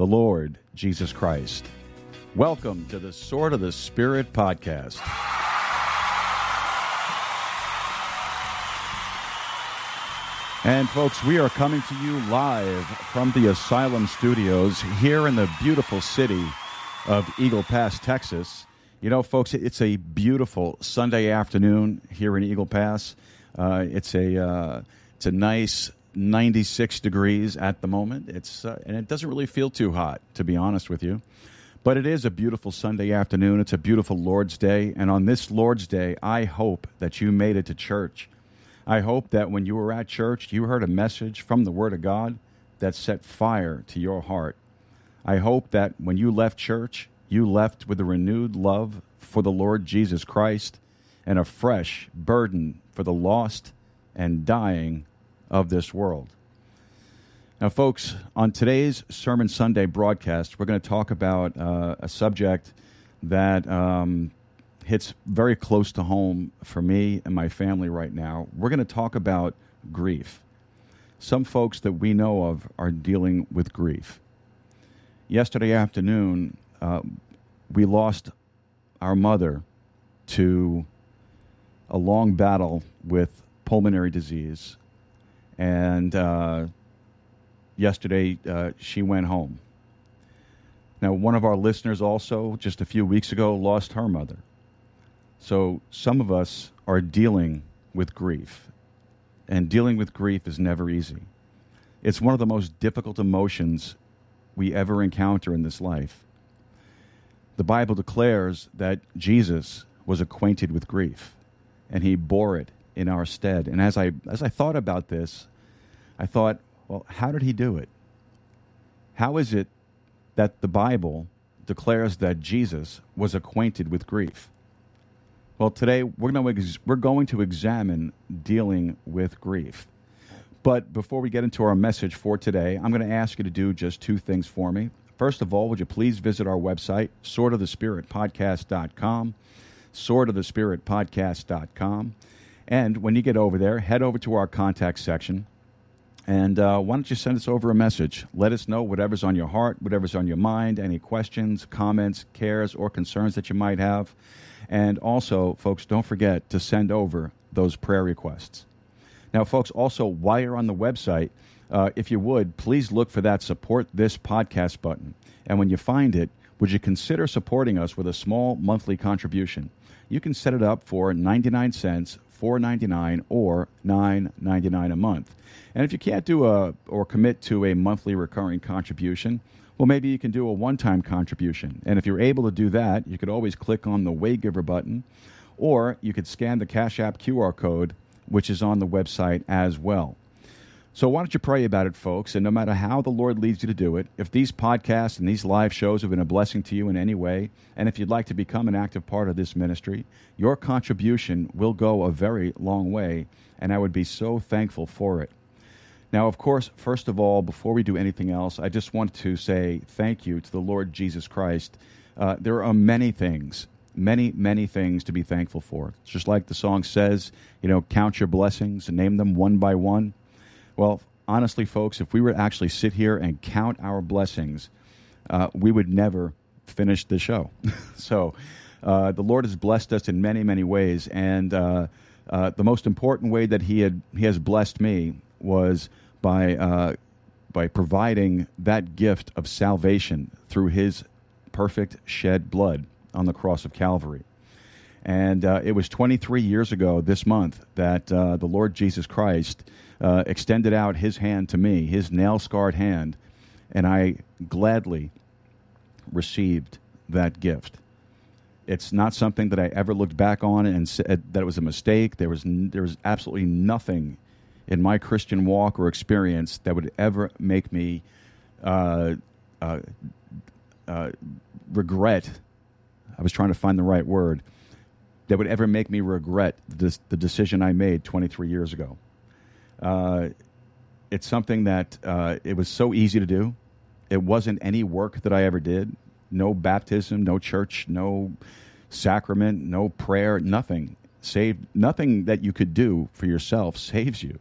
the Lord Jesus Christ. Welcome to the Sword of the Spirit podcast. And, folks, we are coming to you live from the Asylum Studios here in the beautiful city of Eagle Pass, Texas. You know, folks, it's a beautiful Sunday afternoon here in Eagle Pass. Uh, it's a uh, it's a nice 96 degrees at the moment. It's uh, and it doesn't really feel too hot, to be honest with you. But it is a beautiful Sunday afternoon. It's a beautiful Lord's Day, and on this Lord's Day, I hope that you made it to church. I hope that when you were at church, you heard a message from the Word of God that set fire to your heart. I hope that when you left church, you left with a renewed love for the Lord Jesus Christ and a fresh burden for the lost and dying of this world. Now, folks, on today's Sermon Sunday broadcast, we're going to talk about uh, a subject that um, hits very close to home for me and my family right now. We're going to talk about grief. Some folks that we know of are dealing with grief. Yesterday afternoon, uh, we lost our mother to a long battle with pulmonary disease. And uh, yesterday, uh, she went home. Now, one of our listeners also, just a few weeks ago, lost her mother. So some of us are dealing with grief, and dealing with grief is never easy. It's one of the most difficult emotions we ever encounter in this life. The Bible declares that Jesus was acquainted with grief, and he bore it in our stead. And as I as I thought about this, I thought, well, how did he do it? How is it that the Bible declares that Jesus was acquainted with grief? Well, today we're going to, we're going to examine dealing with grief. But before we get into our message for today, I'm going to ask you to do just two things for me. First of all, would you please visit our website, swordofthespiritpodcast.com, swordofthespiritpodcast.com. And when you get over there, head over to our contact section. And uh, why don't you send us over a message? Let us know whatever's on your heart, whatever's on your mind, any questions, comments, cares, or concerns that you might have. And also, folks, don't forget to send over those prayer requests. Now, folks, also, while you're on the website, uh, if you would, please look for that support this podcast button. And when you find it, would you consider supporting us with a small monthly contribution? You can set it up for 99 cents, 4.99 or 9.99 a month. And if you can't do a or commit to a monthly recurring contribution, well, maybe you can do a one time contribution. And if you're able to do that, you could always click on the Waygiver button, or you could scan the Cash App QR code, which is on the website as well. So why don't you pray about it, folks? And no matter how the Lord leads you to do it, if these podcasts and these live shows have been a blessing to you in any way, and if you'd like to become an active part of this ministry, your contribution will go a very long way, and I would be so thankful for it. Now, of course, first of all, before we do anything else, I just want to say thank you to the Lord Jesus Christ. Uh, there are many things, many, many things to be thankful for. It's just like the song says, you know, count your blessings and name them one by one. Well, honestly, folks, if we were to actually sit here and count our blessings, uh, we would never finish the show. so, uh, the Lord has blessed us in many, many ways, and uh, uh, the most important way that he had he has blessed me was by uh, by providing that gift of salvation through his perfect shed blood on the cross of Calvary. And uh, it was 23 years ago this month that the Lord Jesus Christ uh, extended out his hand to me, his nail scarred hand, and I gladly received that gift. It's not something that I ever looked back on and said that it was a mistake. There was, there was absolutely nothing in my Christian walk or experience that would ever make me uh, uh, uh, regret. I was trying to find the right word that would ever make me regret this, the decision I made 23 years ago. Uh, it's something that uh, it was so easy to do. It wasn't any work that I ever did. No baptism, no church, no sacrament, no prayer, nothing. Saved nothing that you could do for yourself saves you.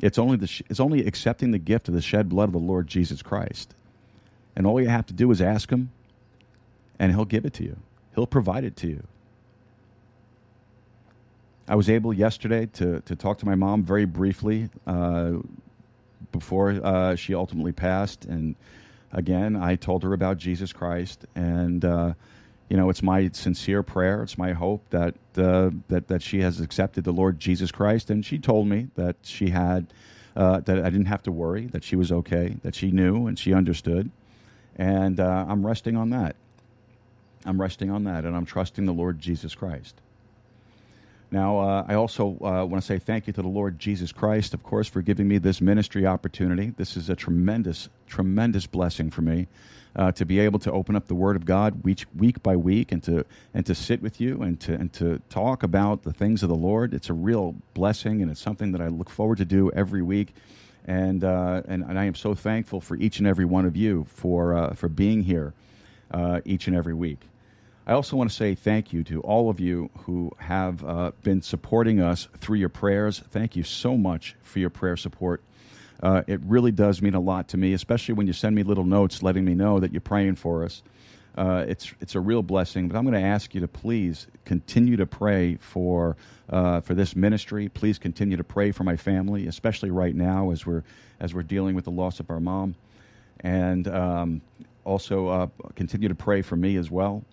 It's only the sh- it's only accepting the gift of the shed blood of the Lord Jesus Christ. And all you have to do is ask him and he'll give it to you. He'll provide it to you. I was able yesterday to, to talk to my mom very briefly uh, before uh, she ultimately passed. And again, I told her about Jesus Christ. And, uh, you know, it's my sincere prayer, it's my hope that, uh, that, that she has accepted the Lord Jesus Christ. And she told me that she had, uh, that I didn't have to worry, that she was okay, that she knew and she understood. And uh, I'm resting on that. I'm resting on that, and I'm trusting the Lord Jesus Christ. Now, uh, I also uh, want to say thank you to the Lord Jesus Christ, of course, for giving me this ministry opportunity. This is a tremendous, tremendous blessing for me uh, to be able to open up the Word of God week, week by week and to and to sit with you and to and to talk about the things of the Lord. It's a real blessing, and it's something that I look forward to do every week. And uh, and, and I am so thankful for each and every one of you for uh, for being here uh, each and every week. I also want to say thank you to all of you who have uh, been supporting us through your prayers. Thank you so much for your prayer support. Uh, it really does mean a lot to me, especially when you send me little notes letting me know that you're praying for us. Uh, it's it's a real blessing. But I'm going to ask you to please continue to pray for uh, for this ministry. Please continue to pray for my family, especially right now as we're as we're dealing with the loss of our mom, and um, also uh, continue to pray for me as well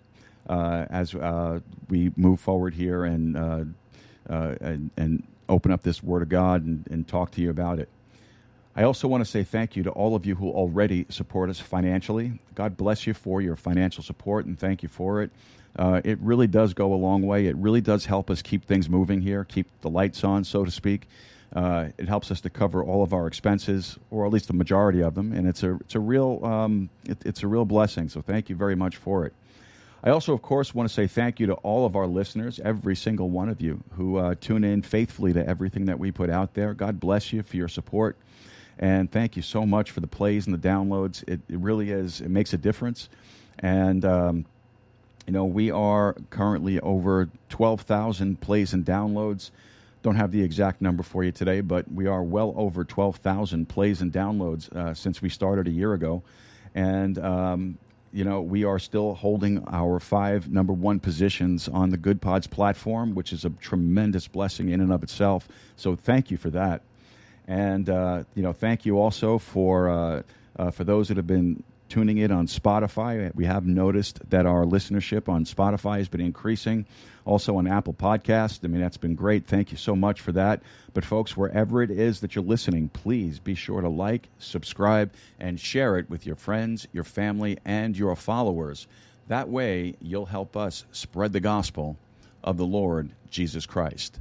as uh, we move forward here and, uh, uh, and, and open up this Word of God and, and talk to you about it. I also want to say thank you to all of you who already support us financially. God bless you for your financial support and thank you for it. Uh, it really does go a long way. It really does help us keep things moving here, keep the lights on, so to speak. Uh, it helps us to cover all of our expenses, or at least the majority of them, and it's a it's a real um, it, it's a real blessing. So thank you very much for it. I also, of course, want to say thank you to all of our listeners, every single one of you who uh, tune in faithfully to everything that we put out there. God bless you for your support. And thank you so much for the plays and the downloads. It, it really is, it makes a difference. And, um, you know, we are currently over 12,000 plays and downloads. Don't have the exact number for you today, but we are well over 12,000 plays and downloads uh, since we started a year ago. And um, you know, we are still holding our five number one positions on the Good Pods platform, which is a tremendous blessing in and of itself. So thank you for that. And, uh, you know, thank you also for, uh, uh, for those that have been tuning in on Spotify. We have noticed that our listenership on Spotify has been increasing. Also on Apple Podcast. I mean, that's been great. Thank you so much for that. But, folks, wherever it is that you're listening, please be sure to like, subscribe, and share it with your friends, your family, and your followers. That way, you'll help us spread the gospel of the Lord Jesus Christ.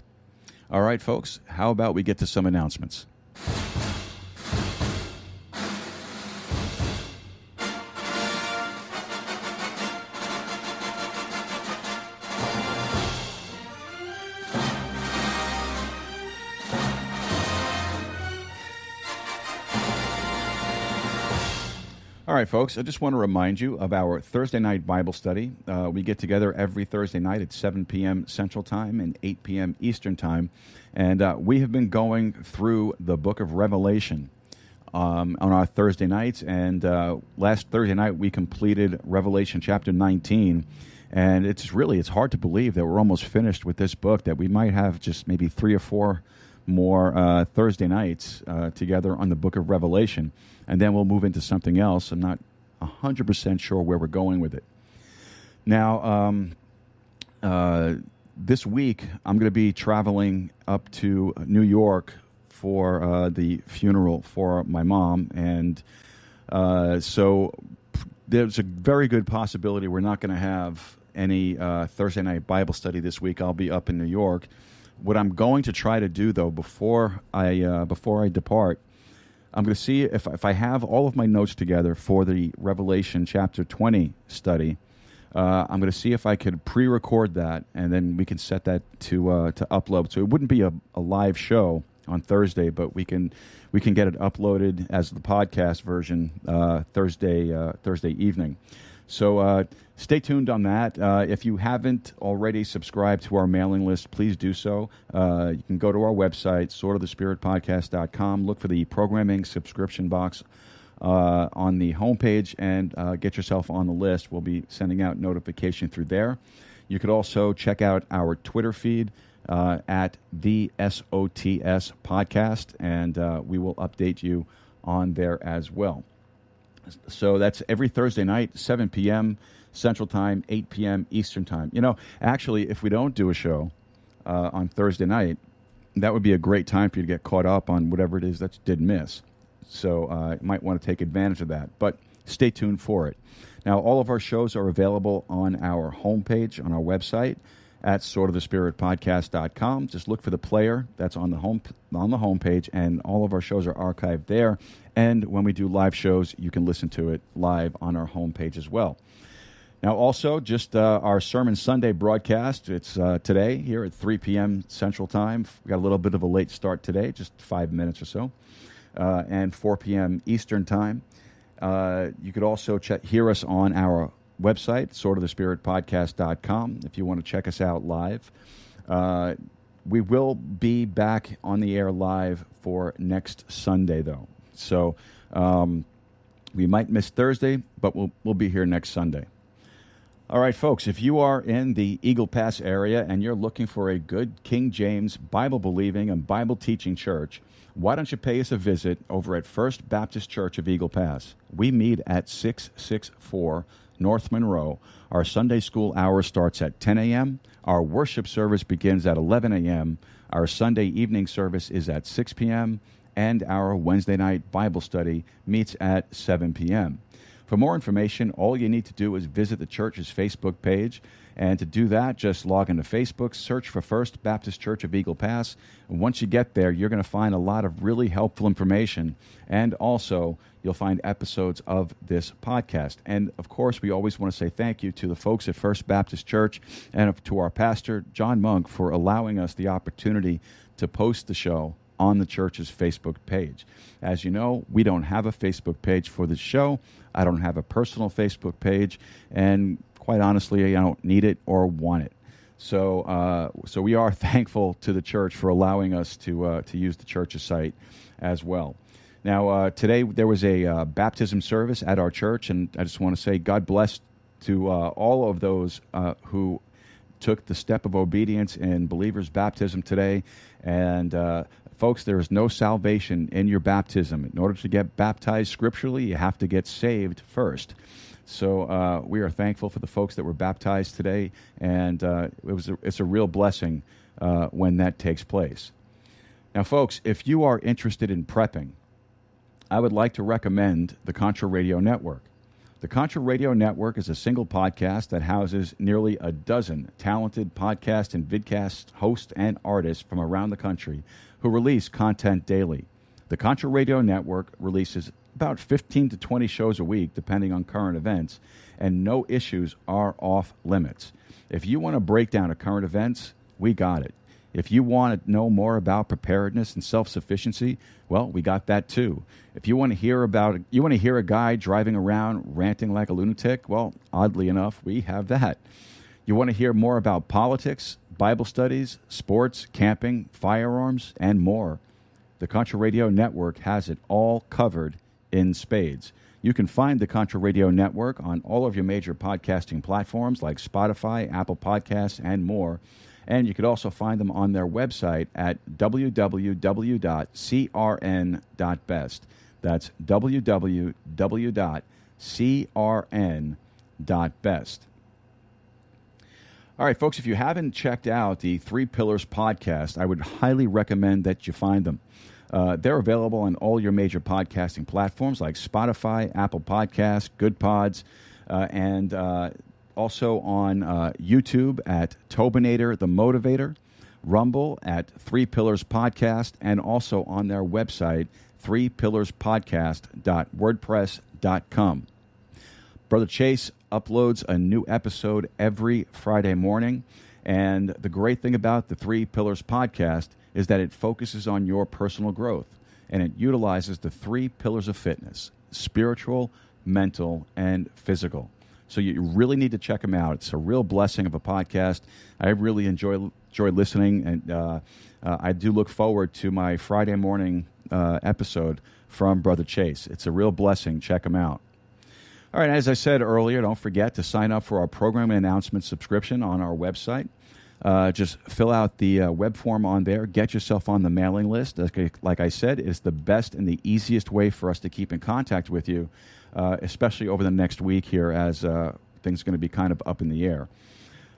All right, folks, how about we get to some announcements? All right, folks, I just want to remind you of our Thursday night Bible study. Uh, we get together every Thursday night at 7 p.m. Central Time and 8 p.m. Eastern Time. And uh, we have been going through the book of Revelation um, on our Thursday nights. And uh, last Thursday night, we completed Revelation chapter 19. And it's really it's hard to believe that we're almost finished with this book. That we might have just maybe three or four more uh, Thursday nights uh, together on the Book of Revelation, and then we'll move into something else. I'm not hundred percent sure where we're going with it. Now, um, uh, this week I'm going to be traveling up to New York for uh, the funeral for my mom, and uh, so there's a very good possibility we're not going to have any uh, Thursday night Bible study this week. I'll be up in New York. What I'm going to try to do, though, before I uh, before I depart, I'm going to see if if I have all of my notes together for the Revelation chapter 20 study. Uh, I'm going to see if I could pre-record that, and then we can set that to uh, to upload. So it wouldn't be a, a live show on Thursday, but we can we can get it uploaded as the podcast version uh, Thursday uh, Thursday evening. So uh, stay tuned on that. Uh, if you haven't already subscribed to our mailing list, please do so. Uh, you can go to our website, swordofthespiritpodcast.com, look for the programming subscription box uh, on the homepage, and get yourself on the list. We'll be sending out notification through there. You could also check out our Twitter feed uh, at the SOTS podcast, and uh, we will update you on there as well. So that's every Thursday night, 7 p.m. Central Time, 8 p.m. Eastern Time. You know, actually, if we don't do a show uh, on Thursday night, that would be a great time for you to get caught up on whatever it is that you did miss. So uh, you might want to take advantage of that. But stay tuned for it. Now, all of our shows are available on our homepage on our website at swordofthespiritpodcast.com. Just look for the player that's on the home on the homepage, and all of our shows are archived there. And when we do live shows, you can listen to it live on our homepage as well. Now, also, just uh, our Sermon Sunday broadcast. It's uh, today here at 3 p.m. Central Time. We got a little bit of a late start today, just five minutes or so, uh, and 4 p.m. Eastern Time. Uh, you could also hear us on our website, swordofthespiritpodcast.com, if you want to check us out live. Uh, we will be back on the air live for next Sunday, though. So um, we might miss Thursday, but we'll, we'll be here next Sunday. All right, folks, if you are in the Eagle Pass area and you're looking for a good King James Bible believing and Bible teaching church, why don't you pay us a visit over at First Baptist Church of Eagle Pass? We meet at 664 North Monroe. Our Sunday school hour starts at 10 a.m. Our worship service begins at 11 a.m. Our Sunday evening service is at 6 p.m. And our Wednesday night Bible study meets at 7 p.m. For more information, all you need to do is visit the church's Facebook page and to do that, just log into Facebook, search for First Baptist Church of Eagle Pass. And once you get there, you're going to find a lot of really helpful information. And also, you'll find episodes of this podcast. And of course, we always want to say thank you to the folks at First Baptist Church and to our pastor, John Monk, for allowing us the opportunity to post the show on the church's Facebook page. As you know, we don't have a Facebook page for the show. I don't have a personal Facebook page. And quite honestly, I don't need it or want it. So, uh, so we are thankful to the church for allowing us to uh, to use the church's site as well. Now, uh, today there was a uh, baptism service at our church, and I just want to say God bless to uh, all of those uh, who took the step of obedience in believers' baptism today. And folks, there is no salvation in your baptism. In order to get baptized scripturally, you have to get saved first. So uh, we are thankful for the folks that were baptized today, and uh, it was a, it's a real blessing uh, when that takes place. Now, folks, if you are interested in prepping, I would like to recommend the Contra Radio Network. The Contra Radio Network is a single podcast that houses nearly a dozen talented podcast and vidcast hosts and artists from around the country who release content daily. The Contra Radio Network releases about 15 to 20 shows a week, depending on current events, and no issues are off limits. If you want to break down a current events, we got it. If you want to know more about preparedness and self-sufficiency, well, we got that too. If you want to hear about you want to hear a guy driving around ranting like a lunatic, well, oddly enough, we have that. You want to hear more about politics, Bible studies, sports, camping, firearms, and more. The Contra Radio Network has it all covered in spades. You can find the Contra Radio Network on all of your major podcasting platforms like Spotify, Apple Podcasts, and more. And you could also find them on their website at www.crn.best. That's www.crn.best. All right, folks, if you haven't checked out the Three Pillars podcast, I would highly recommend that you find them. Uh, they're available on all your major podcasting platforms like Spotify, Apple Podcasts, Good Pods, uh, and uh, also on uh, YouTube at Tobinator the Motivator, Rumble at Three Pillars Podcast, and also on their website, threepillarspodcast.wordpress.com. Brother Chase uploads a new episode every Friday morning. And the great thing about the Three Pillars podcast is that it focuses on your personal growth and it utilizes the three pillars of fitness spiritual, mental, and physical. So you really need to check them out. It's a real blessing of a podcast. I really enjoy enjoy listening, and uh, uh, I do look forward to my Friday morning uh, episode from Brother Chase. It's a real blessing. Check them out. All right, as I said earlier, don't forget to sign up for our program announcement subscription on our website. Uh, just fill out the uh, web form on there. Get yourself on the mailing list. Like I said, it's the best and the easiest way for us to keep in contact with you, uh, especially over the next week here as uh, things are going to be kind of up in the air.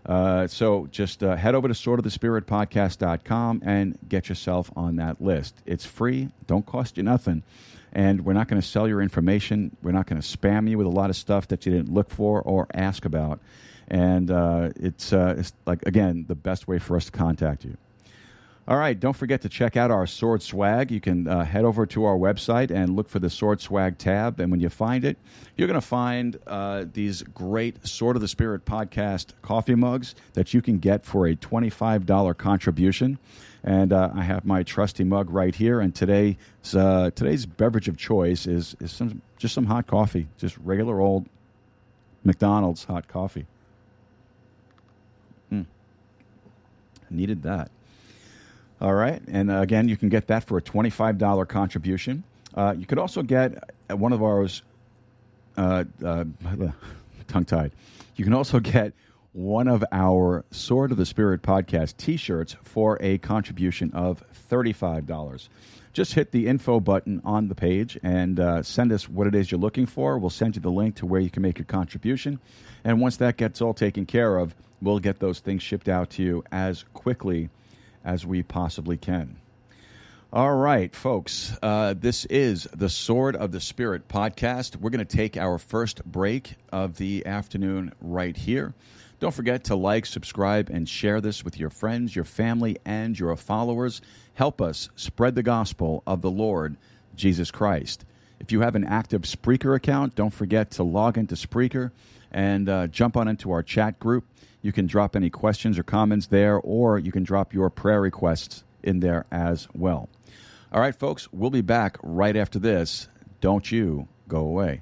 Uh, so just uh, head over to swordofthespiritpodcast.com and get yourself on that list. It's free, don't cost you nothing. And we're not going to sell your information. We're not going to spam you with a lot of stuff that you didn't look for or ask about. And uh, it's, uh, it's like, again, the best way for us to contact you. All right, don't forget to check out our sword swag. You can uh, head over to our website and look for the sword swag tab. And when you find it, you're going to find uh, these great Sword of the Spirit podcast coffee mugs that you can get for a $25 contribution. And uh, I have my trusty mug right here. And today's, uh, today's beverage of choice is, is some, just some hot coffee, just regular old McDonald's hot coffee. Mm. Needed that. All right. And uh, again, you can get that for a $25 contribution. Uh, you could also get one of ours, uh, uh tongue tied. You can also get one of our Sword of the Spirit podcast t shirts for a contribution of $35. Just hit the info button on the page and uh, send us what it is you're looking for. We'll send you the link to where you can make your contribution. And once that gets all taken care of, we'll get those things shipped out to you as quickly as we possibly can. All right, folks, uh, this is the Sword of the Spirit podcast. We're going to take our first break of the afternoon right here. Don't forget to like, subscribe, and share this with your friends, your family, and your followers. Help us spread the gospel of the Lord Jesus Christ. If you have an active Spreaker account, don't forget to log into Spreaker and uh, jump on into our chat group. You can drop any questions or comments there, or you can drop your prayer requests in there as well. All right, folks, we'll be back right after this. Don't you go away.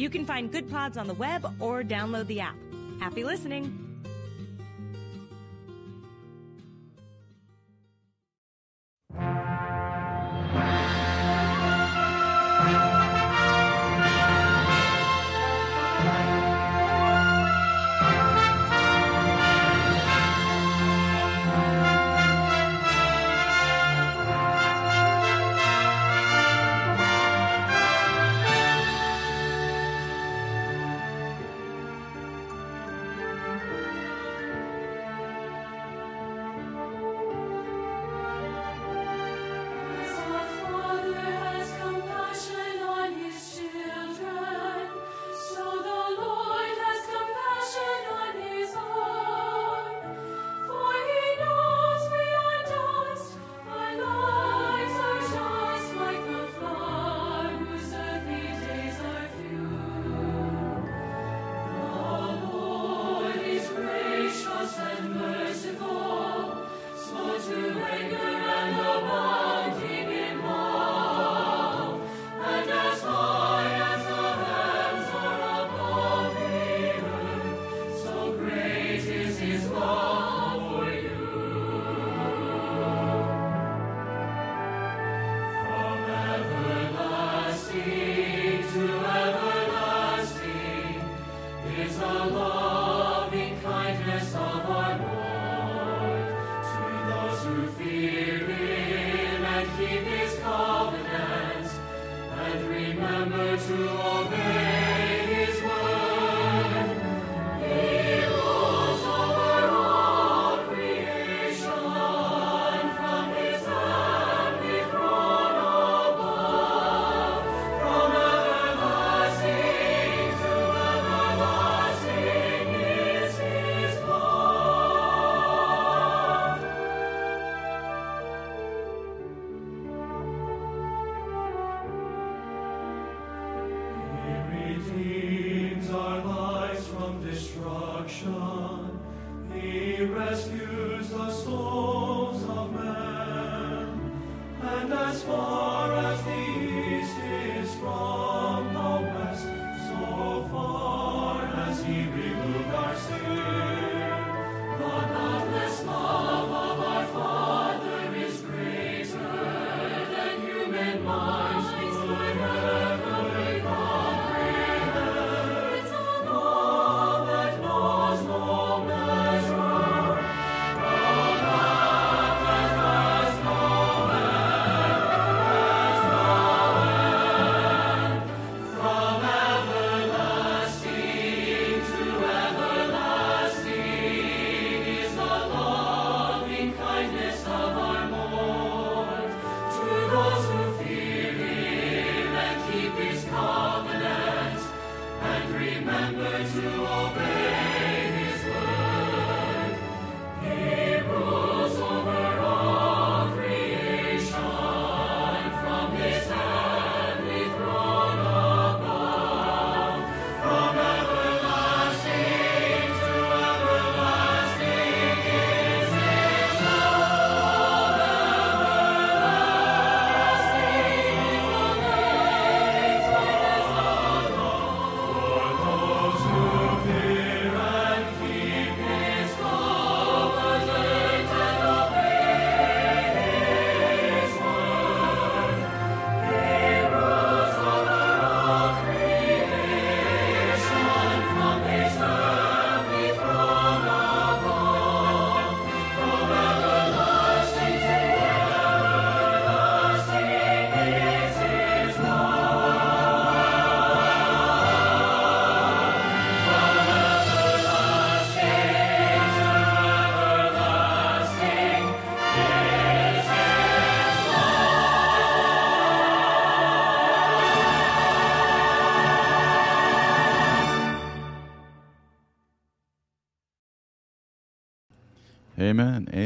You can find Good Pods on the web or download the app. Happy listening!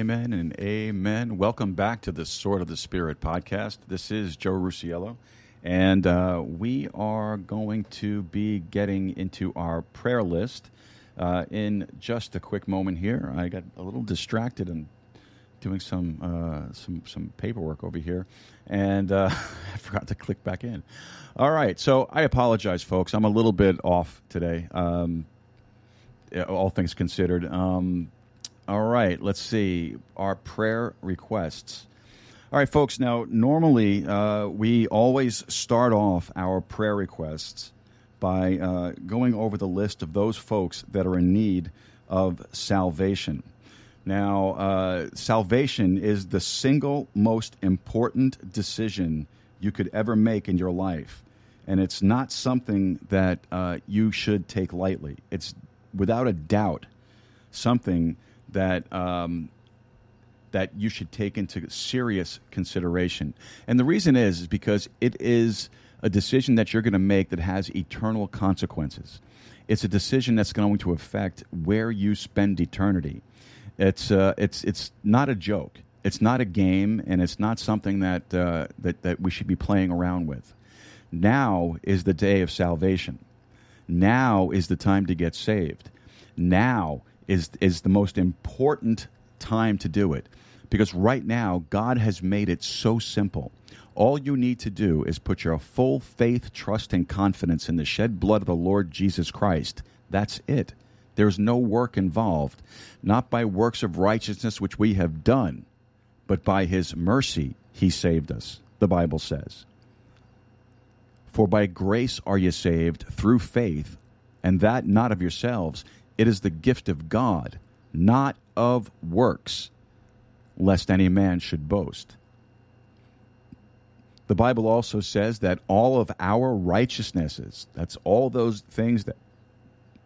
Amen, and amen. Welcome back to the Sword of the Spirit podcast. This is Joe Rusiello, and uh, we are going to be getting into our prayer list uh, in just a quick moment here. I got a little distracted and doing some uh, some some paperwork over here, and uh, I forgot to click back in. All right, so I apologize, folks. I'm a little bit off today. Um, all things considered. Um, all right, let's see. Our prayer requests. All right, folks. Now, normally uh, we always start off our prayer requests by uh, going over the list of those folks that are in need of salvation. Now, uh, salvation is the single most important decision you could ever make in your life. And it's not something that uh, you should take lightly. It's without a doubt something that um, that you should take into serious consideration. And the reason is, is because it is a decision that you're going to make that has eternal consequences. It's a decision that's going to affect where you spend eternity. It's uh, it's it's not a joke. It's not a game, and it's not something that uh, that that we should be playing around with. Now is the day of salvation. Now is the time to get saved. Now is is the most important time to do it because right now God has made it so simple. All you need to do is put your full faith, trust, and confidence in the shed blood of the Lord Jesus Christ. That's it. There's no work involved, not by works of righteousness which we have done, but by his mercy he saved us, the Bible says. For by grace are you saved through faith, and that not of yourselves. It is the gift of God, not of works, lest any man should boast. The Bible also says that all of our righteousnesses, that's all those things that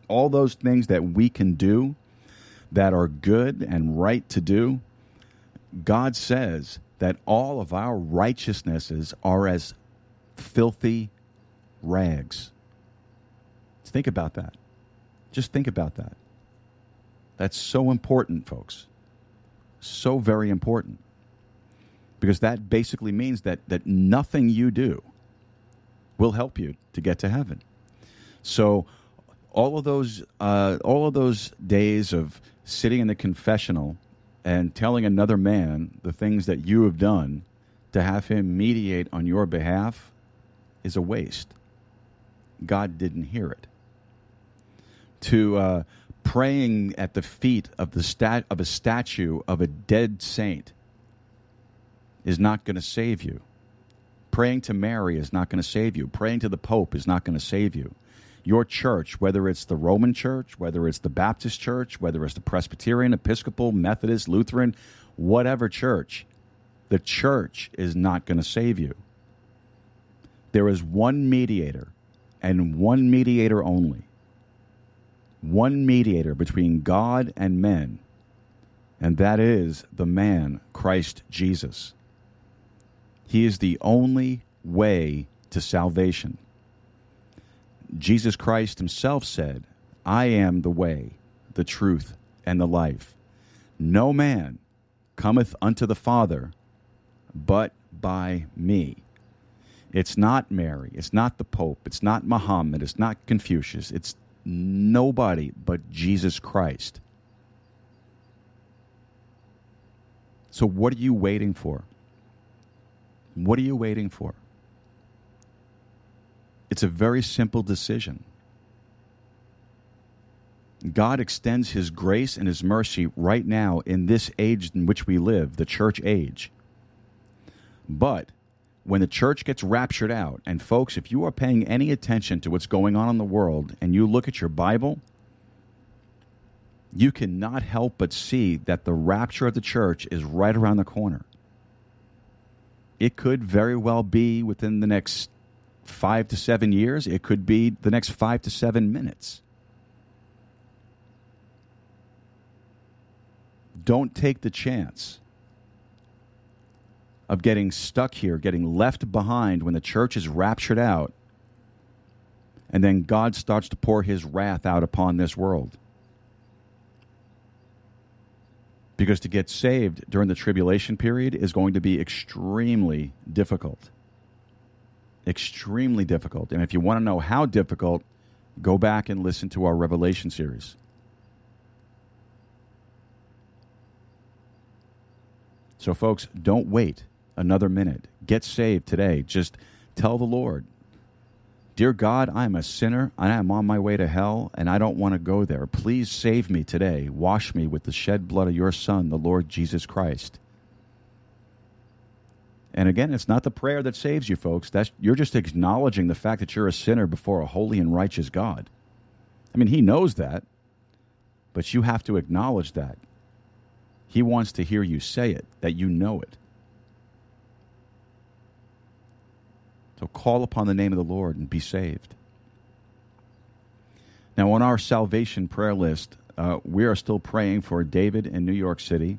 all those things that we can do that are good and right to do, God says that all of our righteousnesses are as filthy rags. Think about that. Just think about that. That's so important, folks. So very important. Because that basically means that, that nothing you do will help you to get to heaven. So all of those uh, all of those days of sitting in the confessional and telling another man the things that you have done to have him mediate on your behalf is a waste. God didn't hear it. To uh, praying at the feet of the stat- of a statue of a dead saint is not going to save you. Praying to Mary is not going to save you. Praying to the Pope is not going to save you. Your church, whether it's the Roman Church, whether it's the Baptist Church, whether it's the Presbyterian, Episcopal, Methodist, Lutheran, whatever church, the church is not going to save you. There is one mediator and one mediator only. One mediator between God and men, and that is the man, Christ Jesus. He is the only way to salvation. Jesus Christ himself said, I am the way, the truth, and the life. No man cometh unto the Father but by me. It's not Mary. It's not the Pope. It's not Muhammad. It's not Confucius. It's nobody but Jesus Christ. So, what are you waiting for? What are you waiting for? It's a very simple decision. God extends His grace and His mercy right now in this age in which we live, the church age. But when the church gets raptured out, and folks, if you are paying any attention to what's going on in the world and you look at your Bible, you cannot help but see that the rapture of the church is right around the corner it could very well be within the next five to seven years. It could be the next five to seven minutes. Don't take the chance of getting stuck here, getting left behind when the church is raptured out, and then God starts to pour his wrath out upon this world. because to get saved during the tribulation period is going to be extremely difficult. Extremely difficult. And if you want to know how difficult, go back and listen to our Revelation series. So, folks, don't wait another minute. Get saved today. Just tell the Lord, Dear God, I am a sinner. I am on my way to hell, and I don't want to go there. Please save me today. Wash me with the shed blood of your Son, the Lord Jesus Christ. And again, it's not the prayer that saves you, folks. That's, you're just acknowledging the fact that you're a sinner before a holy and righteous God. I mean, He knows that, but you have to acknowledge that. He wants to hear you say it, that you know it. So call upon the name of the Lord and be saved. Now, on our salvation prayer list, uh, we are still praying for David in New York City.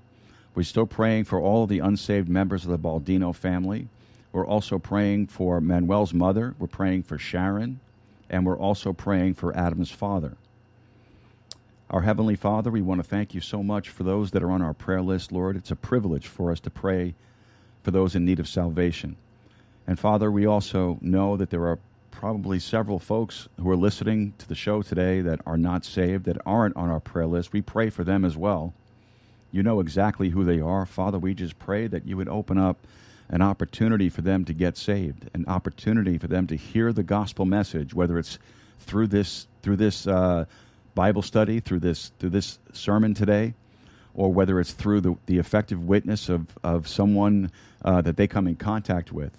We're still praying for all of the unsaved members of the Baldino family. We're also praying for Manuel's mother. We're praying for Sharon. And we're also praying for Adam's father. Our Heavenly Father, we want to thank you so much for those that are on our prayer list, Lord. It's a privilege for us to pray for those in need of salvation. And Father, we also know that there are probably several folks who are listening to the show today that are not saved, that aren't on our prayer list. We pray for them as well. You know exactly who they are. Father, we just pray that you would open up an opportunity for them to get saved, an opportunity for them to hear the gospel message, whether it's through this through this uh, Bible study, through this through this sermon today, or whether it's through the, the effective witness of, of someone uh, that they come in contact with.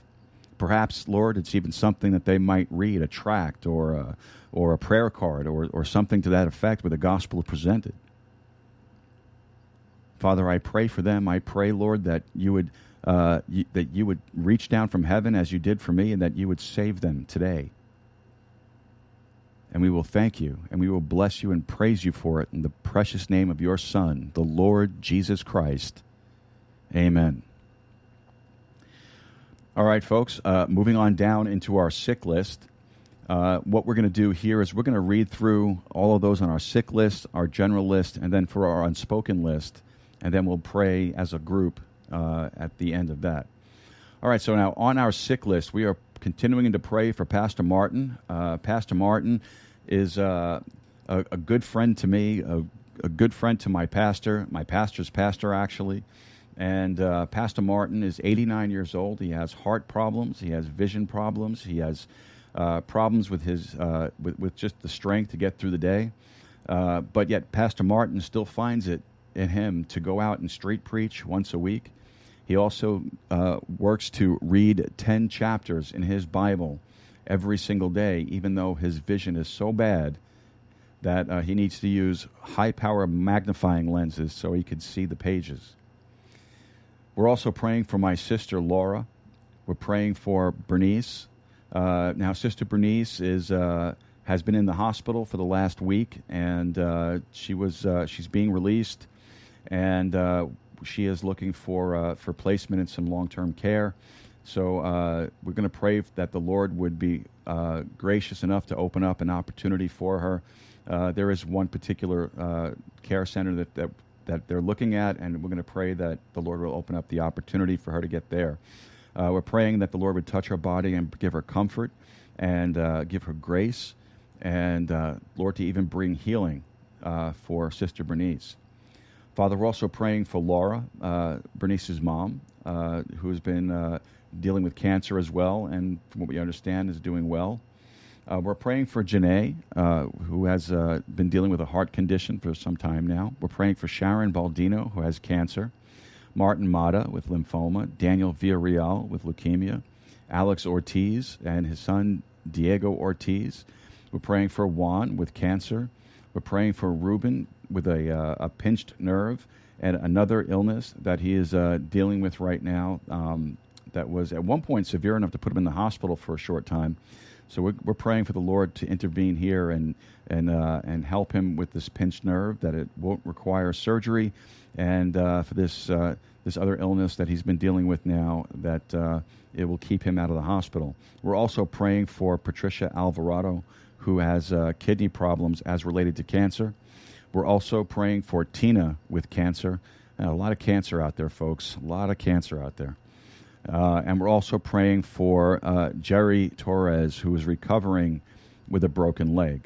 Perhaps, Lord, it's even something that they might read, a tract or a, or a prayer card or, or something to that effect where the gospel is presented. Father, I pray for them. I pray, Lord, that you would uh, that you would reach down from heaven as you did for me, and that you would save them today. And we will thank you, and we will bless you and praise you for it in the precious name of your Son, the Lord Jesus Christ. Amen. All right, folks, uh, moving on down into our sick list. Uh, what we're going to do here is we're going to read through all of those on our sick list, our general list, and then for our unspoken list, and then we'll pray as a group uh, at the end of that. All right, so now on our sick list, we are continuing to pray for Pastor Martin. Uh, Pastor Martin is uh, a, a, good friend to me, a, a good friend to my pastor, my pastor's pastor, actually. And uh, Pastor Martin is 89 years old. He has heart problems. He has vision problems. He has uh, problems with his uh, with, with just the strength to get through the day. Uh, but yet, Pastor Martin still finds it in him to go out and street preach once a week. He also uh, works to read 10 chapters in his Bible every single day, even though his vision is so bad that uh, he needs to use high power magnifying lenses so he can see the pages. We're also praying for my sister Laura. We're praying for Bernice. Uh, now, Sister Bernice is uh, has been in the hospital for the last week, and uh, she was uh, she's being released, and uh, she is looking for uh, for placement in some long term care. So we're going to pray that the Lord would be gracious enough to open up an opportunity for her. There is one particular care center that, that that they're looking at, and we're going to pray that the Lord will open up the opportunity for her to get there. Uh, we're praying that the Lord would touch her body and give her comfort and uh, give her grace, and Lord to even bring healing for Sister Bernice. Father, we're also praying for Laura, uh, Bernice's mom, uh, who has been uh, dealing with cancer as well, and from what we understand, is doing well. Uh, we're praying for Janae, uh, who has uh, been dealing with a heart condition for some time now. We're praying for Sharon Baldino, who has cancer, Martin Mata with lymphoma, Daniel Villarreal with leukemia, Alex Ortiz and his son Diego Ortiz. We're praying for Juan with cancer. We're praying for Ruben with a, uh, a pinched nerve and another illness that he is uh, dealing with right now um, that was at one point severe enough to put him in the hospital for a short time. So we're, we're praying for the Lord to intervene here and and uh, and help him with this pinched nerve that it won't require surgery, and uh, for this uh, this other illness that he's been dealing with now that uh, it will keep him out of the hospital. We're also praying for Patricia Alvarado, who has uh, kidney problems as related to cancer. We're also praying for Tina with cancer. Uh, a lot of cancer out there, folks. A lot of cancer out there. Uh, and we're also praying for uh, Jerry Torres, who is recovering with a broken leg.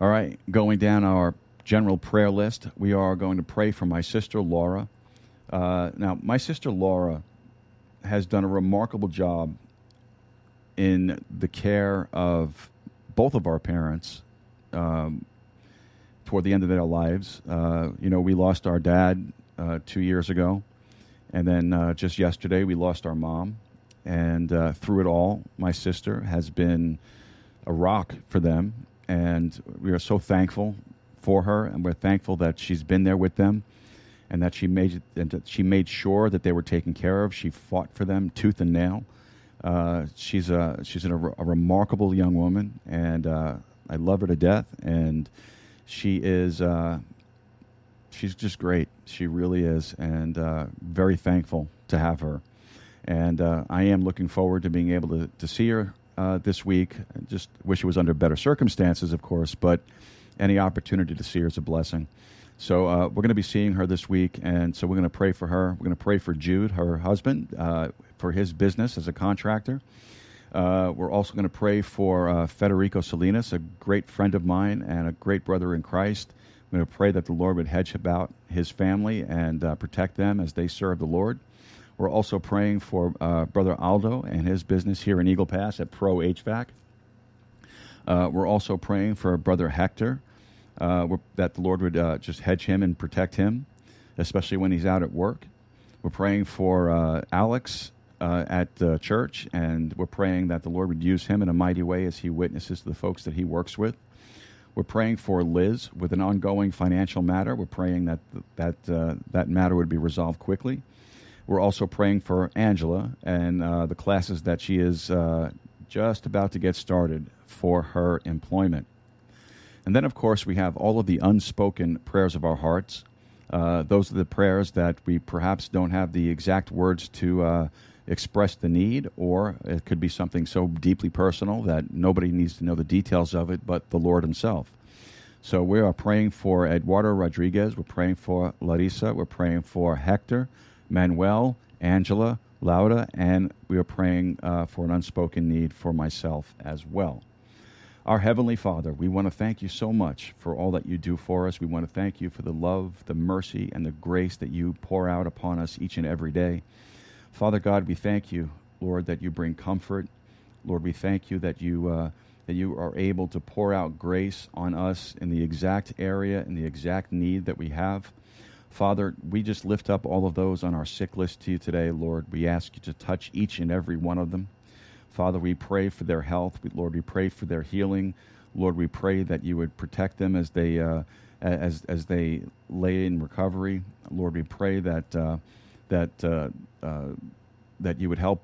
All right, going down our general prayer list, we are going to pray for my sister Laura. Uh, now, my sister Laura has done a remarkable job in the care of both of our parents um, toward the end of their lives. Uh, you know, we lost our dad uh, two years ago, and then uh, just yesterday we lost our mom. And uh, through it all, my sister has been a rock for them, and we are so thankful for her, and we're thankful that she's been there with them, and that she made and that she made sure that they were taken care of. She fought for them tooth and nail. Uh, she's a she's a, a, remarkable young woman, and uh, I love her to death. And she is uh, she's just great. She really is, and uh, very thankful to have her. And uh, I am looking forward to being able to, to see her uh, this week. Just wish it was under better circumstances, of course, but any opportunity to see her is a blessing. So uh, we're going to be seeing her this week, and so we're going to pray for her. We're going to pray for Jude, her husband, uh, for his business as a contractor. Uh, we're also going to pray for uh, Federico Salinas, a great friend of mine and a great brother in Christ. I'm going to pray that the Lord would hedge about his family and uh, protect them as they serve the Lord. We're also praying for uh, Brother Aldo and his business here in Eagle Pass at Pro HVAC. Uh, we're also praying for Brother Hector, uh, that the Lord would just hedge him and protect him, especially when he's out at work. We're praying for Alex uh, at the church, and we're praying that the Lord would use him in a mighty way as he witnesses to the folks that he works with. We're praying for Liz with an ongoing financial matter. We're praying that that uh, that matter would be resolved quickly. We're also praying for Angela and uh, the classes that she is uh, just about to get started for her employment. And then, of course, we have all of the unspoken prayers of our hearts. Uh, those are the prayers that we perhaps don't have the exact words to uh, express the need, or it could be something so deeply personal that nobody needs to know the details of it but the Lord Himself. So we are praying for Eduardo Rodriguez, we're praying for Larissa, we're praying for Hector, Manuel, Angela, Laura, and we are praying uh, for an unspoken need for myself as well. Our Heavenly Father, we want to thank you so much for all that you do for us. We want to thank you for the love, the mercy, and the grace that you pour out upon us each and every day. Father God, we thank you, Lord, that you bring comfort. Lord, we thank you that you, uh, that you are able to pour out grace on us in the exact area and the exact need that we have. Father, we just lift up all of those on our sick list to you today, Lord. We ask you to touch each and every one of them. Father, we pray for their health. Lord, we pray for their healing. Lord, we pray that you would protect them as they uh, as as they lay in recovery. Lord, we pray that uh, that uh, uh that you would help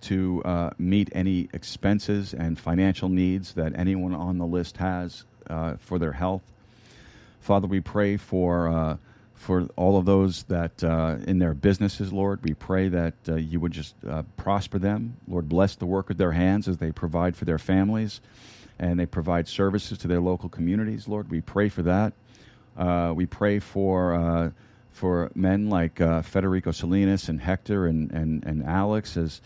to uh, meet any expenses and financial needs that anyone on the list has uh, for their health. Father, we pray for for all of those that uh, in their businesses, Lord. We pray that uh, you would just uh, prosper them. Lord, bless the work of their hands as they provide for their families and they provide services to their local communities, Lord. We pray for that. Uh, we pray for, uh, for men like uh, Federico Salinas and Hector and, and, and Alex as,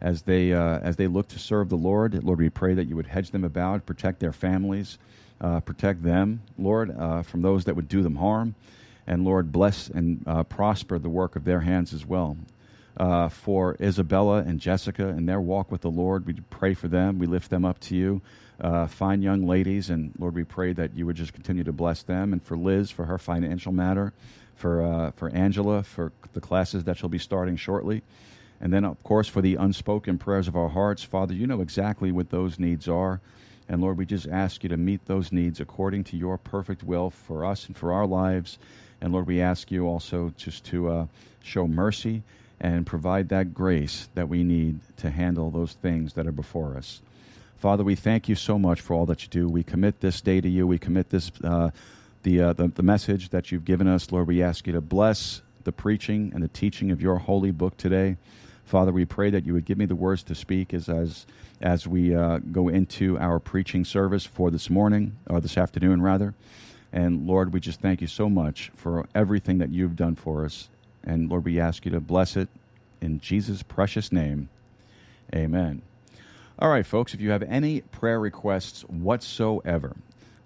as, they, as they look to serve the Lord. Lord, we pray that you would hedge them about, protect their families, protect them, Lord, from those that would do them harm. And Lord, bless and uh, prosper the work of their hands as well. Uh, for Isabella and Jessica and their walk with the Lord, we pray for them. We lift them up to you. Uh, fine young ladies, and Lord, we pray that you would just continue to bless them. And for Liz, for her financial matter, for uh, for Angela, for the classes that she'll be starting shortly. And then, of course, for the unspoken prayers of our hearts, Father, you know exactly what those needs are. And Lord, we just ask you to meet those needs according to your perfect will for us and for our lives. And Lord, we ask you also just to uh, show mercy and provide that grace that we need to handle those things that are before us. Father, we thank you so much for all that you do. We commit this day to you. We commit this uh, the, uh, the the message that you've given us, Lord. We ask you to bless the preaching and the teaching of your holy book today. Father, we pray that you would give me the words to speak as as as we uh, go into our preaching service for this morning or this afternoon, rather. And Lord, we just thank you so much for everything that you've done for us. And Lord, we ask you to bless it in Jesus' precious name. Amen. All right, folks, if you have any prayer requests whatsoever,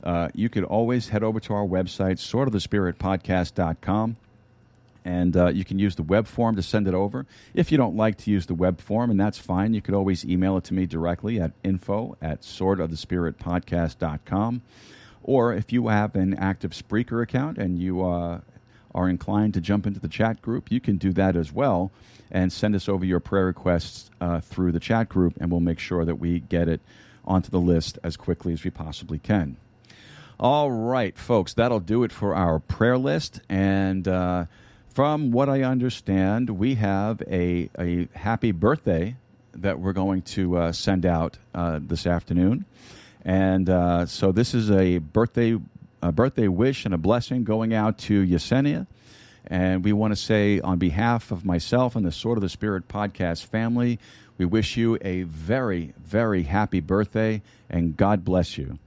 uh, you could always head over to our website, swordofthespiritpodcast.com, and uh, you can use the web form to send it over. If you don't like to use the web form, and that's fine, you could always email it to me directly at info at swordofthespiritpodcast.com. Or if you have an active Spreaker account and you uh, are inclined to jump into the chat group, you can do that as well and send us over your prayer requests uh, through the chat group, and we'll make sure that we get it onto the list as quickly as we possibly can. All right, folks, that'll do it for our prayer list. And uh, from what I understand, we have a, a happy birthday that we're going to uh, send out uh, this afternoon. And uh, so this is a birthday, a birthday wish and a blessing going out to Yesenia. And we want to say, on behalf of myself and the Sword of the Spirit podcast family, we wish you a very, very happy birthday and God bless you.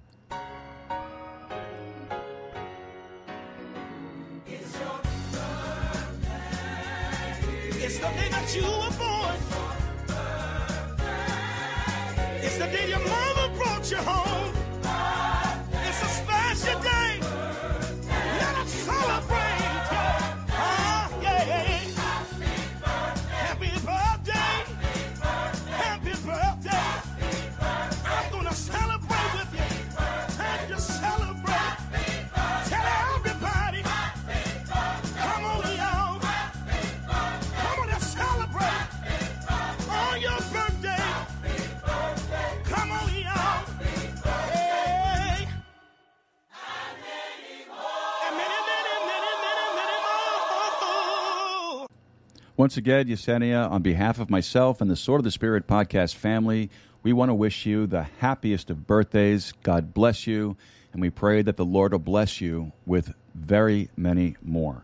Once again, Yesenia, on behalf of myself and the Sword of the Spirit podcast family, we want to wish you the happiest of birthdays. God bless you, and we pray that the Lord will bless you with very many more.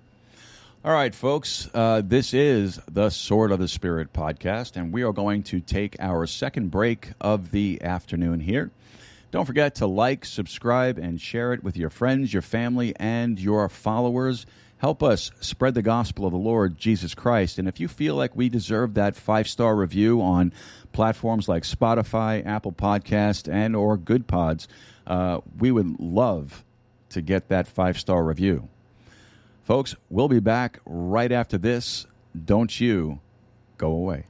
All right, folks, uh, this is the Sword of the Spirit podcast, and we are going to take our second break of the afternoon here. Don't forget to like, subscribe, and share it with your friends, your family, and your followers Help us spread the gospel of the Lord Jesus Christ. And if you feel like we deserve that five star review on platforms like Spotify, Apple Podcast, and or Good Pods, uh, we would love to get that five star review. Folks, we'll be back right after this. Don't you go away.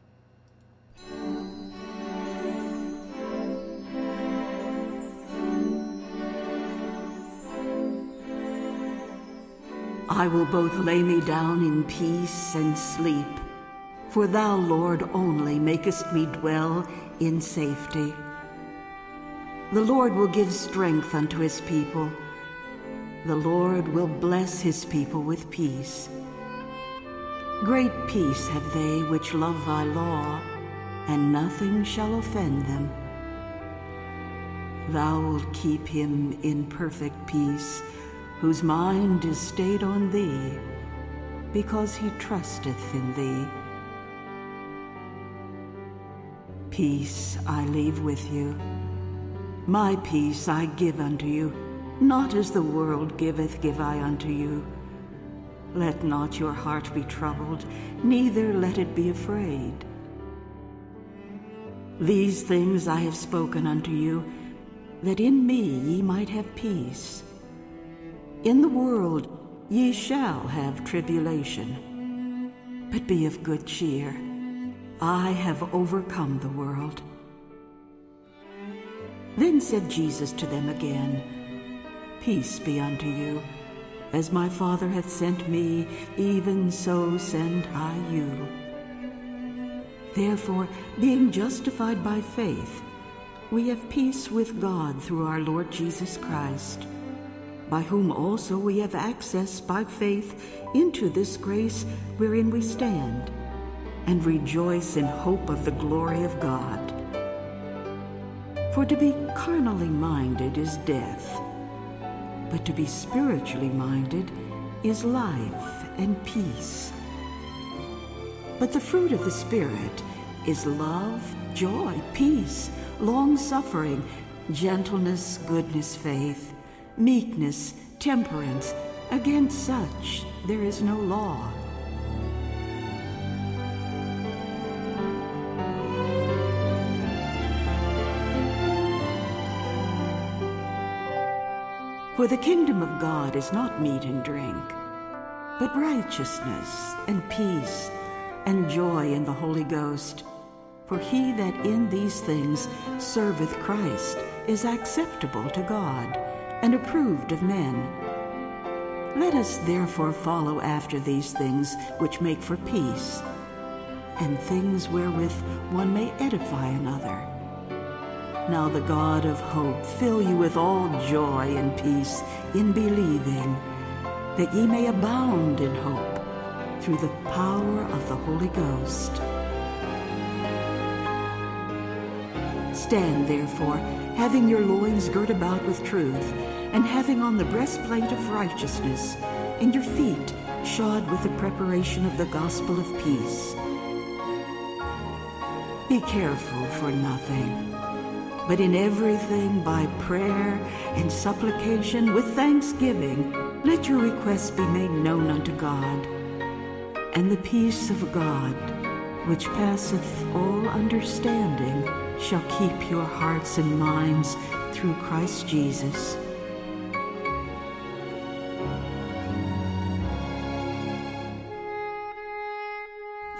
I will both lay me down in peace and sleep, for thou, Lord, only makest me dwell in safety. The Lord will give strength unto his people. The Lord will bless his people with peace. Great peace have they which love thy law, and nothing shall offend them. Thou wilt keep him in perfect peace, whose mind is stayed on thee, because he trusteth in thee. Peace I leave with you. My peace I give unto you. Not as the world giveth, give I unto you. Let not your heart be troubled, neither let it be afraid. These things I have spoken unto you, that in me ye might have peace. In the world ye shall have tribulation. But be of good cheer. I have overcome the world. Then said Jesus to them again, Peace be unto you. As my Father hath sent me, even so send I you. Therefore, being justified by faith, we have peace with God through our Lord Jesus Christ, by whom also we have access by faith into this grace wherein we stand, and rejoice in hope of the glory of God. For to be carnally minded is death, but to be spiritually minded is life and peace. But the fruit of the Spirit is love, joy, peace, long suffering, gentleness, goodness, faith, meekness, temperance. Against such there is no law. For the kingdom of God is not meat and drink, but righteousness and peace and joy in the Holy Ghost. For he that in these things serveth Christ is acceptable to God and approved of men. Let us therefore follow after these things which make for peace, and things wherewith one may edify another. Now the God of hope fill you with all joy and peace in believing, that ye may abound in hope through the power of the Holy Ghost. Stand therefore, having your loins girt about with truth, and having on the breastplate of righteousness, and your feet shod with the preparation of the gospel of peace. Be careful for nothing but in everything by prayer and supplication with thanksgiving, let your requests be made known unto God. And the peace of God, which passeth all understanding, shall keep your hearts and minds through Christ Jesus.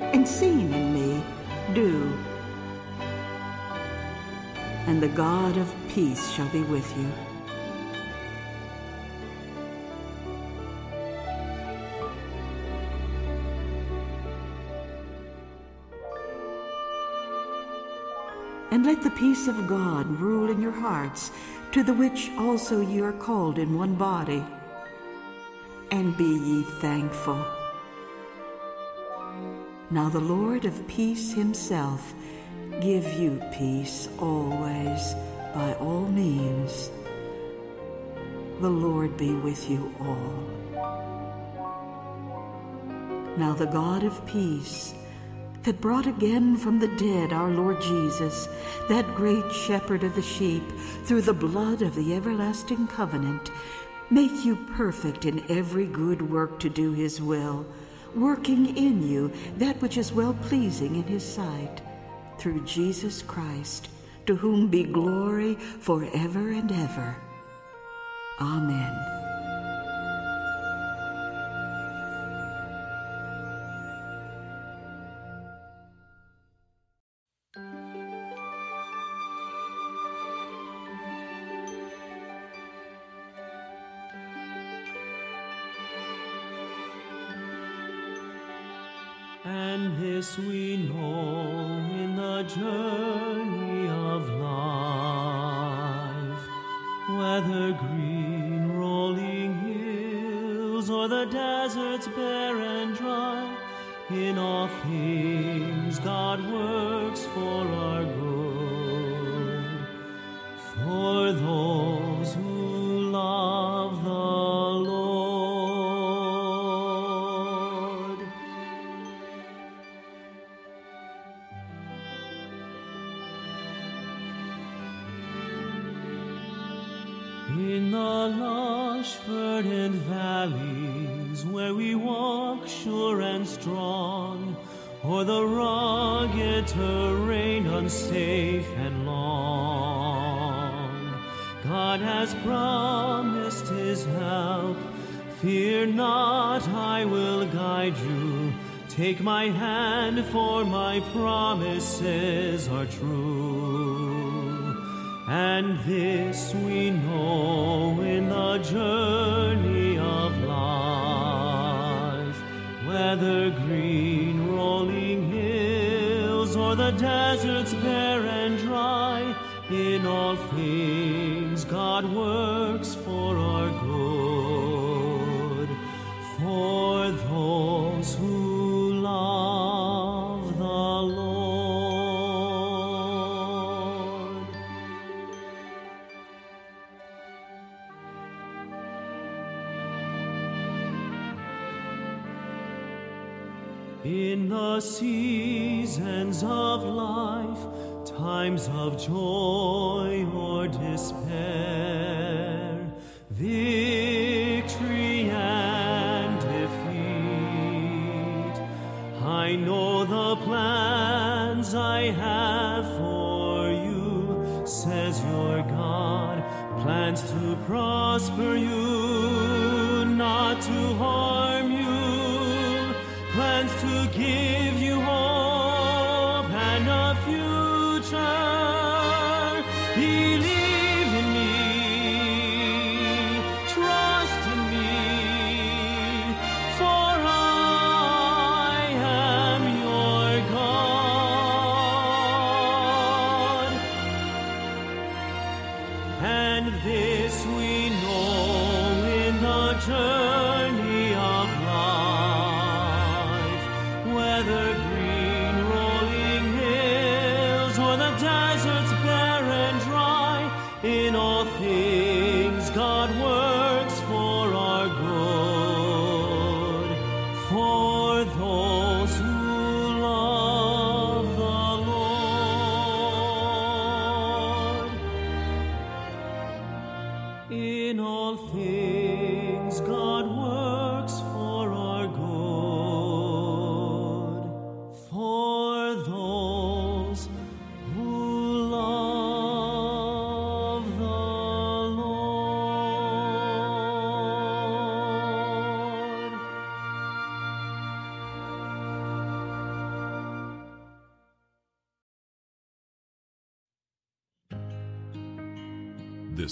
and seen in me, do and the God of peace shall be with you. And let the peace of God rule in your hearts, to the which also ye are called in one body. and be ye thankful. Now the Lord of peace himself give you peace always by all means. The Lord be with you all. Now the God of peace, that brought again from the dead our Lord Jesus, that great shepherd of the sheep, through the blood of the everlasting covenant, make you perfect in every good work to do his will, working in you that which is well pleasing in his sight, through Jesus Christ, to whom be glory forever and ever. Amen. We know in the journey of life, whether green rolling hills or the deserts bare and dry, in all things God works for our good. Take my hand, for my promises are true. And this we know in the journey of life, whether green rolling hills or the deserts bare and dry, in all things God works for our good, for those who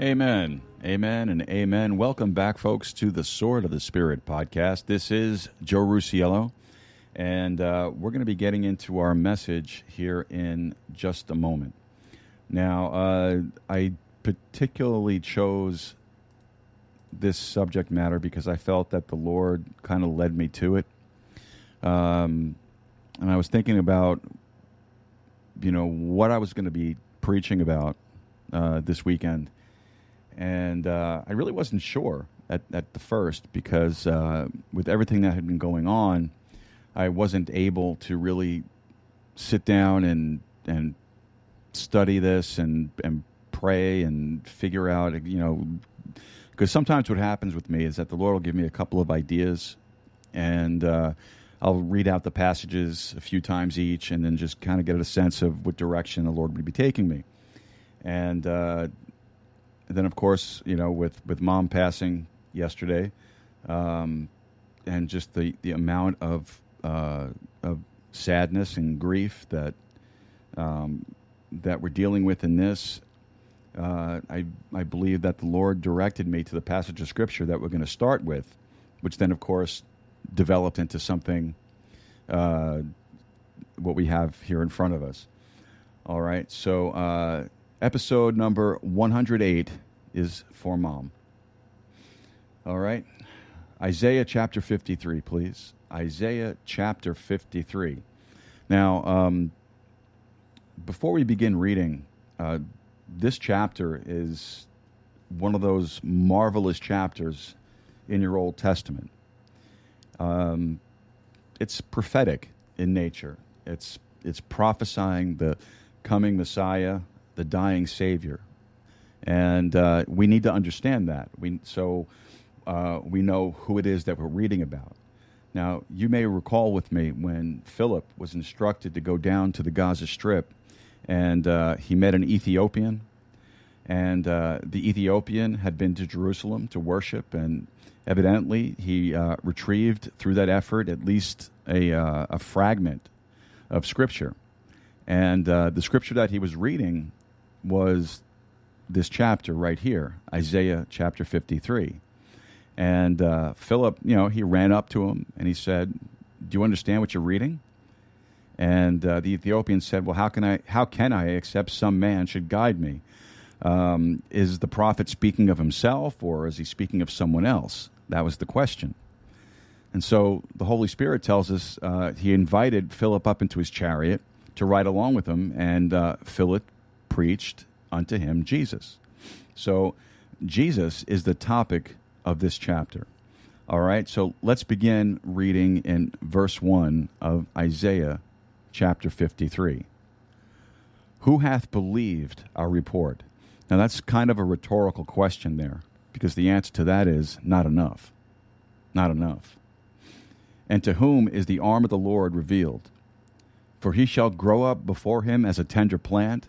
Amen. Amen and amen. Welcome back, folks, to the Sword of the Spirit podcast. This is Joe Rusiello, and uh, we're going to be getting into our message here in just a moment. Now, uh, I particularly chose this subject matter because I felt that the Lord kind of led me to it. Um, and I was thinking about, you know, what I was going to be preaching about uh, this weekend and uh, I really wasn't sure at, at the first because uh, with everything that had been going on, I wasn't able to really sit down and and study this and and pray and figure out you know because sometimes what happens with me is that the Lord will give me a couple of ideas and uh, I'll read out the passages a few times each and then just kind of get a sense of what direction the Lord would be taking me. And uh, then, of course, you know, with, with mom passing yesterday, um, and just the, the amount of uh, of sadness and grief that um, that we're dealing with in this, uh, I I believe that the Lord directed me to the passage of Scripture that we're going to start with, which then, of course, developed into something uh, what we have here in front of us. All right, so uh, Episode number 108 is for mom. All right. Isaiah chapter 53, please. Isaiah chapter 53. Now, um, before we begin reading, uh, this chapter is one of those marvelous chapters in your Old Testament. Um, it's prophetic in nature. It's it's prophesying the coming Messiah, the dying Savior. And uh, we need to understand that. We, so uh, we know who it is that we're reading about. Now, you may recall with me when Philip was instructed to go down to the Gaza Strip and uh, he met an Ethiopian. And uh, the Ethiopian had been to Jerusalem to worship, and evidently he uh, retrieved through that effort at least a, uh, a fragment of Scripture. And the Scripture that he was reading was this chapter right here, Isaiah chapter 53. And uh, Philip, you know, he ran up to him and he said, Do you understand what you're reading? And uh, the Ethiopian said, Well, how can I, how can I except some man should guide me? Um, is the prophet speaking of himself or is he speaking of someone else? That was the question. And so the Holy Spirit tells us uh, he invited Philip up into his chariot to ride along with him, and uh, Philip preached unto him Jesus. So Jesus is the topic of this chapter. All right, so let's begin reading in verse 1 of Isaiah chapter 53. Who hath believed our report? Now, that's kind of a rhetorical question there, because the answer to that is not enough. Not enough. And to whom is the arm of the Lord revealed? For he shall grow up before him as a tender plant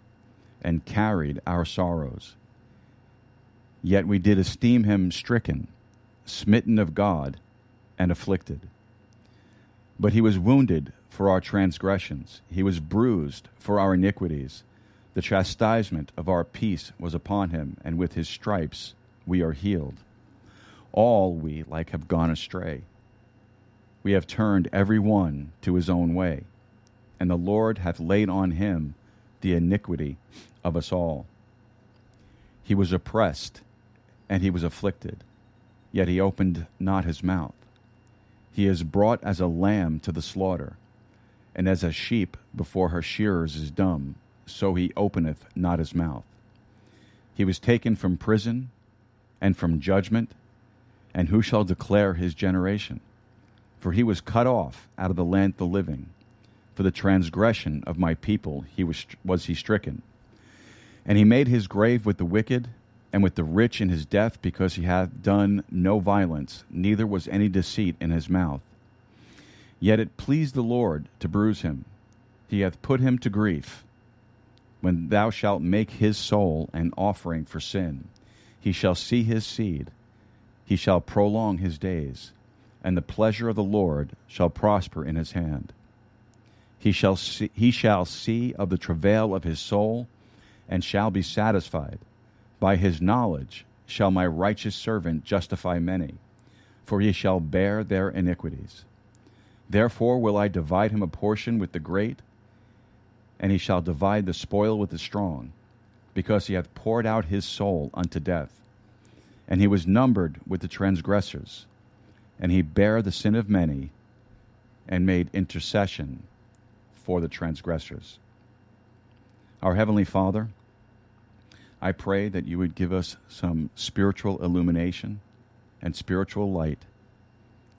and carried our sorrows. Yet we did esteem him stricken, smitten of God, and afflicted. But he was wounded for our transgressions, he was bruised for our iniquities. The chastisement of our peace was upon him, and with his stripes we are healed. All we like have gone astray. We have turned every one to his own way, and the Lord hath laid on him the iniquity of us all. He was oppressed, and he was afflicted, yet he opened not his mouth. He is brought as a lamb to the slaughter, and as a sheep before her shearers is dumb, so he openeth not his mouth. He was taken from prison and from judgment, and who shall declare his generation? For he was cut off out of the land of the living. For the transgression of my people he was, was he stricken. And he made his grave with the wicked and with the rich in his death, because he hath done no violence, neither was any deceit in his mouth. Yet it pleased the Lord to bruise him. He hath put him to grief. When thou shalt make his soul an offering for sin, he shall see his seed, he shall prolong his days, and the pleasure of the Lord shall prosper in his hand. He shall see, he shall see of the travail of his soul, and shall be satisfied. By his knowledge shall my righteous servant justify many, for he shall bear their iniquities. Therefore will I divide him a portion with the great, and he shall divide the spoil with the strong, because he hath poured out his soul unto death. And he was numbered with the transgressors, and he bare the sin of many, and made intercession for the transgressors. Our Heavenly Father, I pray that you would give us some spiritual illumination and spiritual light,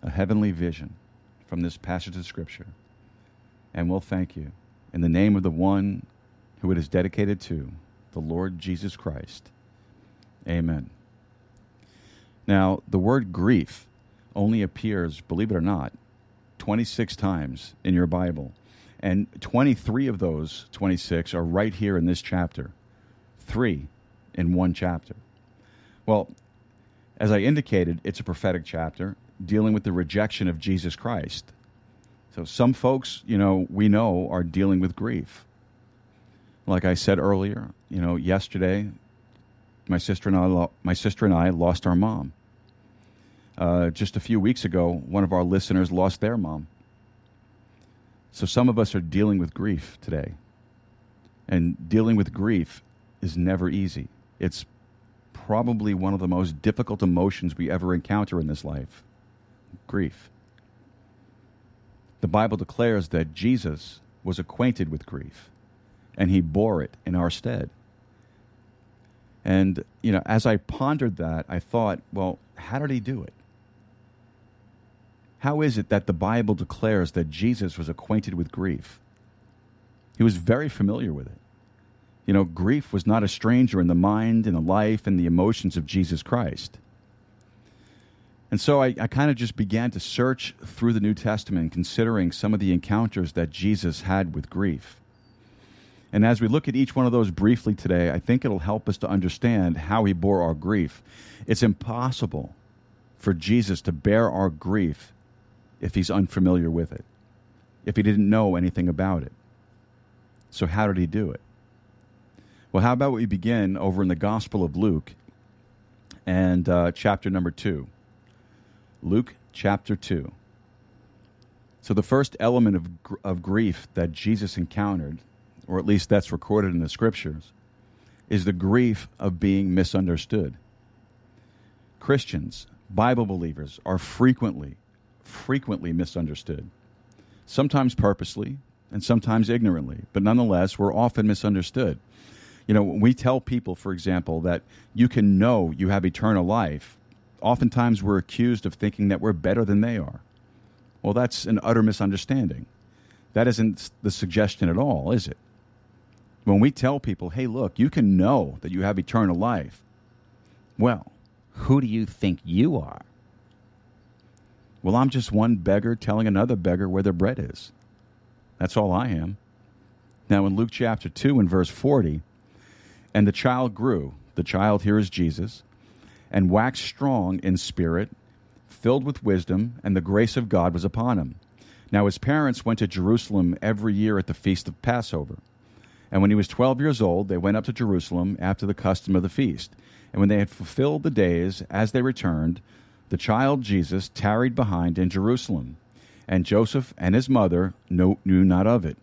a heavenly vision from this passage of Scripture. And we'll thank you in the name of the one who it is dedicated to, the Lord Jesus Christ. Amen. Now, the word grief only appears, believe it or not, 26 times in your Bible. And 23 of those 26 are right here in this chapter. Three in one chapter. Well, as I indicated, it's a prophetic chapter dealing with the rejection of Jesus Christ. So some folks, you know, we know are dealing with grief. Like I said earlier, you know, yesterday, my sister and I, lo- my sister and I lost our mom. Uh, just a few weeks ago, one of our listeners lost their mom. So some of us are dealing with grief today. And dealing with grief is never easy. It's probably one of the most difficult emotions we ever encounter in this life grief. The Bible declares that Jesus was acquainted with grief and he bore it in our stead. And, you know, as I pondered that, I thought, well, how did he do it? How is it that the Bible declares that Jesus was acquainted with grief? He was very familiar with it. You know, grief was not a stranger in the mind in the life and the emotions of Jesus Christ. And so I, I kind of just began to search through the New Testament, considering some of the encounters that Jesus had with grief. And as we look at each one of those briefly today, I think it'll help us to understand how he bore our grief. It's impossible for Jesus to bear our grief if he's unfamiliar with it, if he didn't know anything about it. So, how did he do it? Well, how about we begin over in the Gospel of Luke and uh, chapter number 2. Luke chapter 2. So, the first element of, of grief that Jesus encountered, or at least that's recorded in the scriptures, is the grief of being misunderstood. Christians, Bible believers, are frequently, frequently misunderstood. Sometimes purposely and sometimes ignorantly, but nonetheless, we're often misunderstood. You know, when we tell people, for example, that you can know you have eternal life, oftentimes we're accused of thinking that we're better than they are. Well, that's an utter misunderstanding. That isn't the suggestion at all, is it? When we tell people, hey, look, you can know that you have eternal life, well, Who do you think you are? Well, I'm just one beggar telling another beggar where their bread is. That's all I am. Now, in Luke chapter 2 and verse 40, and the child grew, the child here is Jesus, and waxed strong in spirit, filled with wisdom, and the grace of God was upon him. Now, his parents went to Jerusalem every year at the feast of Passover. And when he was 12 years old, they went up to Jerusalem after the custom of the feast. And when they had fulfilled the days, as they returned, the child Jesus tarried behind in Jerusalem. And Joseph and his mother knew not of it.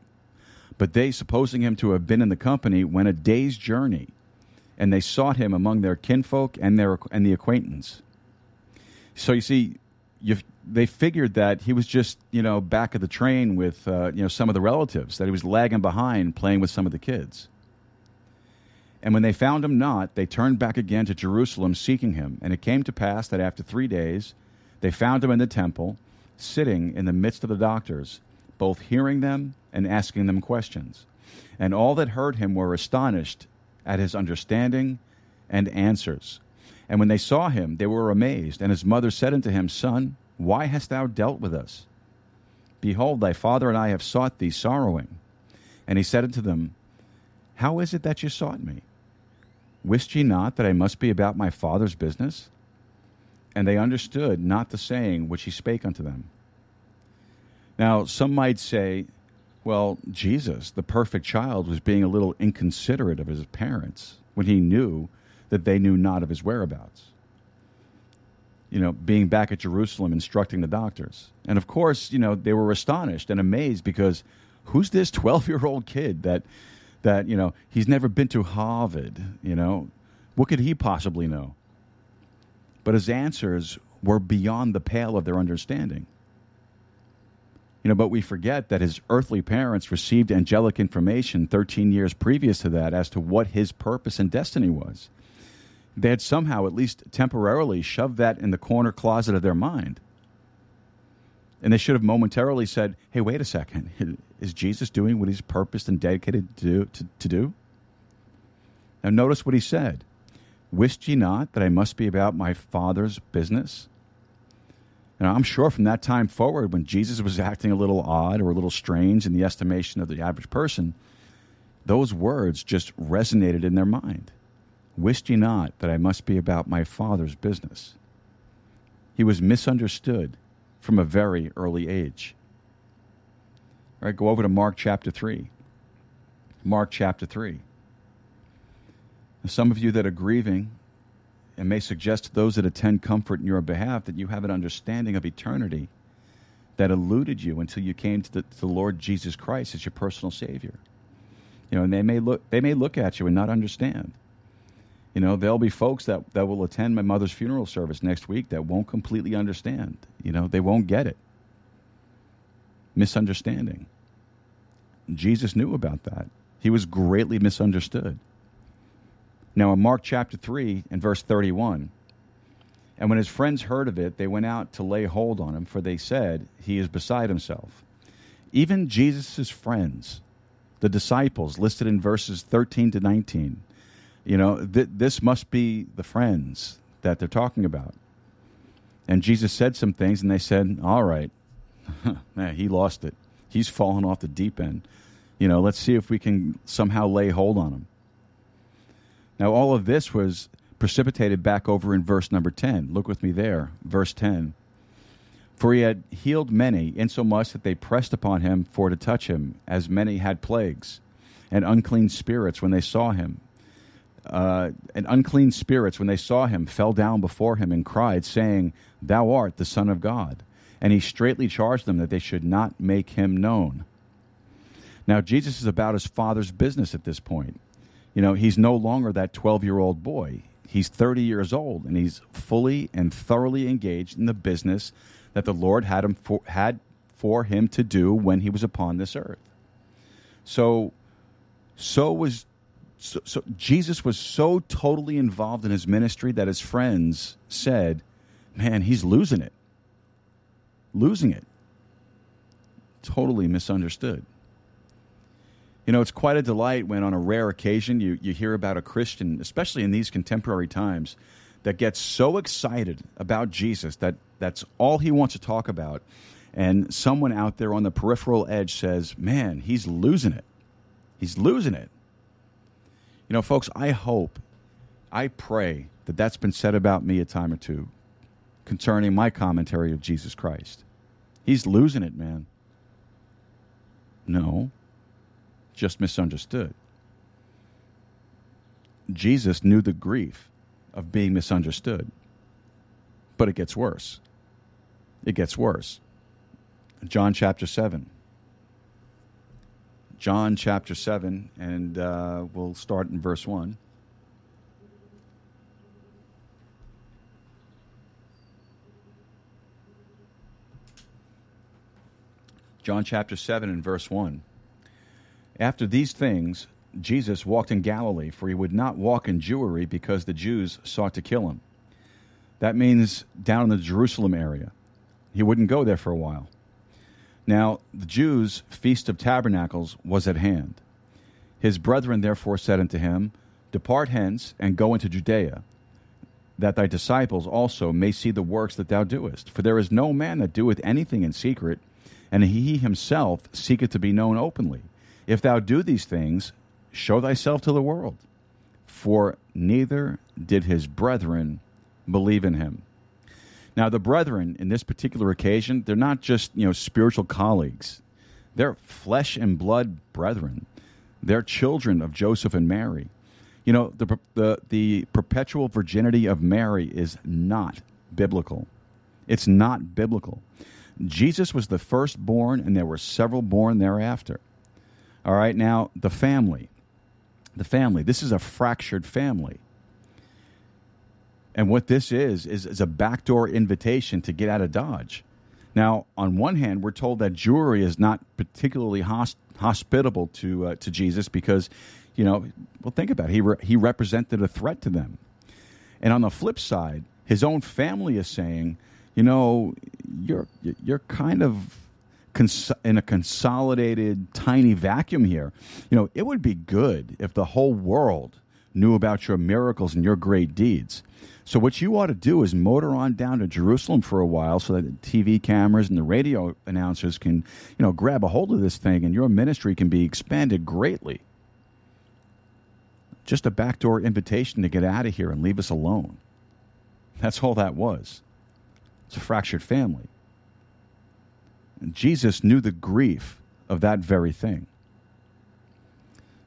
But they, supposing him to have been in the company, went a day's journey, and they sought him among their kinfolk and their and the acquaintance. So you see, you they figured that he was just you know back of the train with uh, you know some of the relatives, that he was lagging behind playing with some of the kids. And when they found him not, they turned back again to Jerusalem seeking him. And it came to pass that after three days, they found him in the temple, sitting in the midst of the doctors, both hearing them and asking them questions. And all that heard him were astonished at his understanding and answers. And when they saw him, they were amazed. And his mother said unto him, Son, why hast thou dealt with us? Behold, thy father and I have sought thee sorrowing. And he said unto them, How is it that ye sought me? Wist ye not that I must be about my father's business? And they understood not the saying which he spake unto them. Now, some might say, well, Jesus, the perfect child, was being a little inconsiderate of his parents when he knew that they knew not of his whereabouts. You know, being back at Jerusalem instructing the doctors. And of course, you know, they were astonished and amazed because who's this 12 year old kid that, that, you know, he's never been to Harvard, you know? What could he possibly know? But his answers were beyond the pale of their understanding. You know, but we forget that his earthly parents received angelic information 13 years previous to that as to what his purpose and destiny was. They had somehow, at least temporarily, shoved that in the corner closet of their mind. And they should have momentarily said, hey, wait a second. Is Jesus doing what he's purposed and dedicated to do? To, to do? Now, notice what he said Wist ye not that I must be about my Father's business? And I'm sure from that time forward, when Jesus was acting a little odd or a little strange in the estimation of the average person, those words just resonated in their mind. Wist ye not that I must be about my Father's business? He was misunderstood from a very early age. All right, go over to Mark chapter 3. Mark chapter 3. Now, some of you that are grieving and may suggest to those that attend comfort in your behalf that you have an understanding of eternity that eluded you until you came to the, to the Lord Jesus Christ as your personal Savior. You know, and they may look they may look at you and not understand. You know, there'll be folks that, that will attend my mother's funeral service next week that won't completely understand. You know, they won't get it. Misunderstanding. Jesus knew about that. He was greatly misunderstood. Now, in Mark chapter 3 and verse 31, and when his friends heard of it, they went out to lay hold on him, for they said, He is beside himself. Even Jesus' friends, the disciples listed in verses 13 to 19, you know, th- this must be the friends that they're talking about. And Jesus said some things, and they said, All right, man, he lost it. He's fallen off the deep end. You know, let's see if we can somehow lay hold on him. Now, all of this was precipitated back over in verse number 10. Look with me there, verse 10. For he had healed many, insomuch that they pressed upon him for to touch him, as many had plagues, and unclean spirits when they saw him. Uh, and unclean spirits, when they saw him, fell down before him and cried, saying, Thou art the Son of God. And he straitly charged them that they should not make him known. Now, Jesus is about his father's business at this point. You know, he's no longer that 12 year old boy. He's 30 years old and he's fully and thoroughly engaged in the business that the Lord had, him for, had for him to do when he was upon this earth. So, so was so, so Jesus was so totally involved in his ministry that his friends said, "Man, he's losing it. Losing it." Totally misunderstood. You know, it's quite a delight when, on a rare occasion, you, you hear about a Christian, especially in these contemporary times, that gets so excited about Jesus that that's all he wants to talk about. And someone out there on the peripheral edge says, man, he's losing it. He's losing it. You know, folks, I hope, I pray that that's been said about me a time or two concerning my commentary of Jesus Christ. He's losing it, man. No, just misunderstood. Jesus knew the grief of being misunderstood. But it gets worse. It gets worse. John chapter 7. John chapter 7, and uh, we'll start in verse 1. John chapter 7 and verse 1. After these things, Jesus walked in Galilee, for he would not walk in Jewry because the Jews sought to kill him. That means down in the Jerusalem area. He wouldn't go there for a while. Now, the Jews' feast of tabernacles was at hand. His brethren therefore said unto him, Depart hence and go into Judea, that thy disciples also may see the works that thou doest. For there is no man that doeth anything in secret, and he himself seeketh to be known openly. If thou do these things, show thyself to the world. For neither did his brethren believe in him. Now, the brethren in this particular occasion, they're not just you know spiritual colleagues; they're flesh and blood brethren. They're children of Joseph and Mary. You know, the the the perpetual virginity of Mary is not biblical. It's not biblical. Jesus was the firstborn, and there were several born thereafter. All right, now the family the family. This is a fractured family. And what this is, is, is a backdoor invitation to get out of Dodge. Now, on one hand, we're told that Jewry is not particularly hosp- hospitable to, uh, to Jesus because, you know, well, think about it. He, re- he represented a threat to them. And on the flip side, his own family is saying, you know, you're, you're kind of cons- in a consolidated tiny vacuum here. You know, it would be good if the whole world knew about your miracles and your great deeds. So what you ought to do is motor on down to Jerusalem for a while so that the TV cameras and the radio announcers can, you know, grab a hold of this thing and your ministry can be expanded greatly. Just a backdoor invitation to get out of here and leave us alone. That's all that was. It's a fractured family. Jesus knew the grief of that very thing.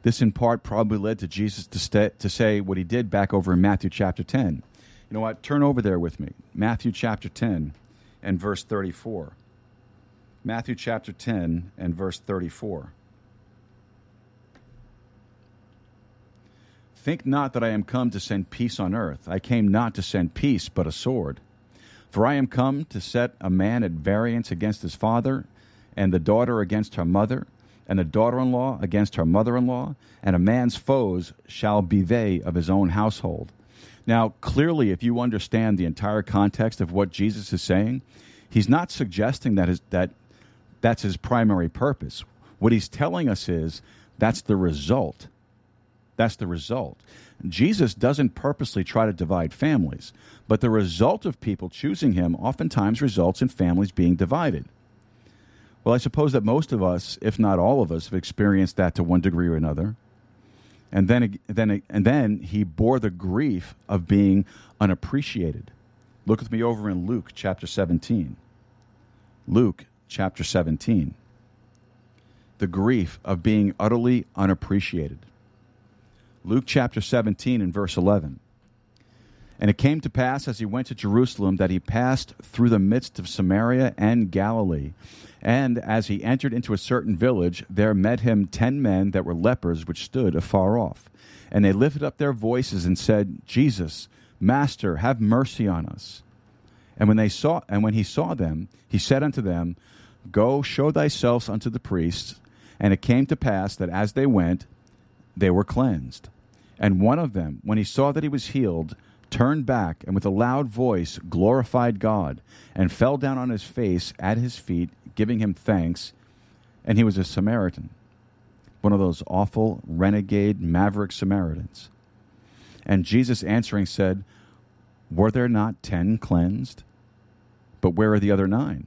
This, in part, probably led to Jesus to, to say what he did back over in Matthew chapter 10. You know what? Turn over there with me. Matthew chapter 10 and verse 34. Matthew chapter 10 and verse 34. Think not that I am come to send peace on earth. I came not to send peace, but a sword. For I am come to set a man at variance against his father, and the daughter against her mother, and the daughter in law against her mother in law, and a man's foes shall be they of his own household. Now, clearly, if you understand the entire context of what Jesus is saying, he's not suggesting that, his, that that's his primary purpose. What he's telling us is that's the result. That's the result. Jesus doesn't purposely try to divide families, but the result of people choosing him oftentimes results in families being divided. Well, I suppose that most of us, if not all of us, have experienced that to one degree or another. And then, then, and then he bore the grief of being unappreciated. Look with me over in Luke chapter 17. Luke chapter 17. The grief of being utterly unappreciated. Luke chapter 17 and verse 11. And it came to pass as he went to Jerusalem that he passed through the midst of Samaria and Galilee. And as he entered into a certain village, there met him ten men that were lepers, which stood afar off. And they lifted up their voices and said, Jesus, Master, have mercy on us. And when they saw and when he saw them, he said unto them, Go show thyself unto the priests. And it came to pass that as they went, they were cleansed. And one of them, when he saw that he was healed, turned back and with a loud voice glorified God and fell down on his face at his feet, giving him thanks. And he was a Samaritan, one of those awful, renegade, maverick Samaritans. And Jesus answering said, Were there not ten cleansed? But where are the other nine?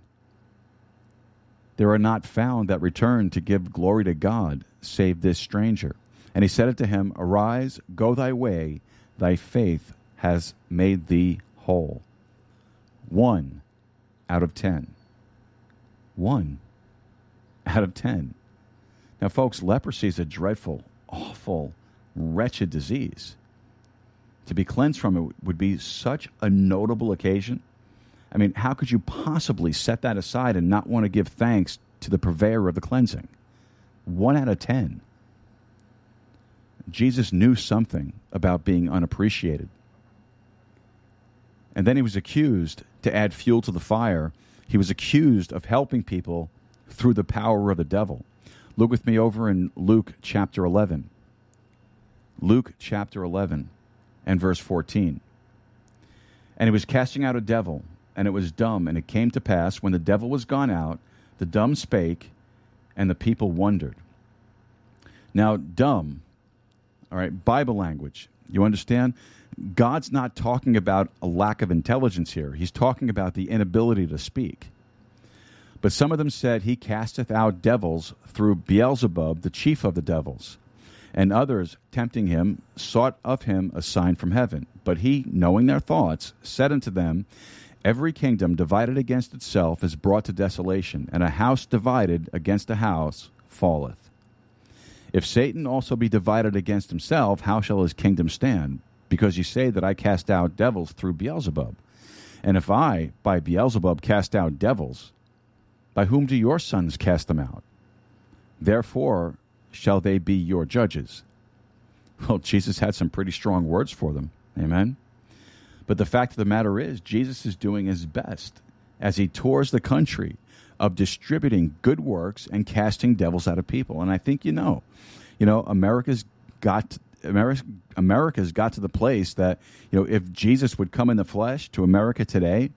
There are not found that return to give glory to God, save this stranger. And he said unto him, Arise, go thy way, thy faith has made thee whole. One out of ten. One out of ten. Now, folks, leprosy is a dreadful, awful, wretched disease. To be cleansed from it would be such a notable occasion. I mean, how could you possibly set that aside and not want to give thanks to the purveyor of the cleansing? One out of ten. Jesus knew something about being unappreciated. And then he was accused to add fuel to the fire. He was accused of helping people through the power of the devil. Look with me over in Luke chapter 11. Luke chapter 11 and verse 14. And he was casting out a devil, and it was dumb. And it came to pass, when the devil was gone out, the dumb spake, and the people wondered. Now, dumb, all right, Bible language. You understand? God's not talking about a lack of intelligence here. He's talking about the inability to speak. But some of them said, He casteth out devils through Beelzebub, the chief of the devils. And others, tempting him, sought of him a sign from heaven. But he, knowing their thoughts, said unto them, Every kingdom divided against itself is brought to desolation, and a house divided against a house falleth. If Satan also be divided against himself, how shall his kingdom stand? Because you say that I cast out devils through Beelzebub. And if I, by Beelzebub, cast out devils, by whom do your sons cast them out? Therefore shall they be your judges. Well, Jesus had some pretty strong words for them. Amen. But the fact of the matter is, Jesus is doing his best as he tours the country of distributing good works and casting devils out of people. And I think you know, you know, America's got America, America's got to the place that you know if Jesus would come in the flesh to America today,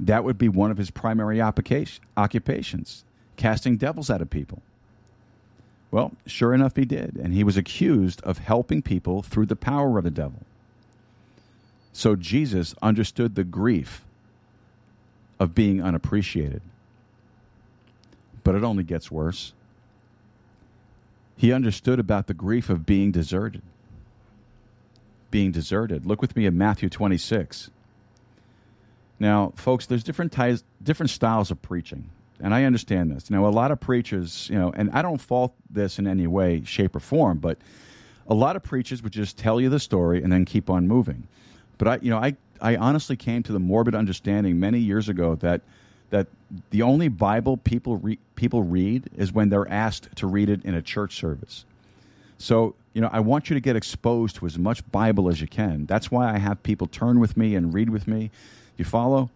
that would be one of his primary occupations, casting devils out of people. Well, sure enough, he did, and he was accused of helping people through the power of the devil. So Jesus understood the grief of being unappreciated. But it only gets worse. He understood about the grief of being deserted. Being deserted. Look with me in Matthew 26. Now, folks, there's different ties, different styles of preaching, and I understand this. Now, a lot of preachers, you know, and I don't fault this in any way, shape, or form, but a lot of preachers would just tell you the story and then keep on moving. But I, you know, I, I honestly came to the morbid understanding many years ago that that the only Bible people re- people read is when they're asked to read it in a church service. So, you know, I want you to get exposed to as much Bible as you can. That's why I have people turn with me and read with me. You follow?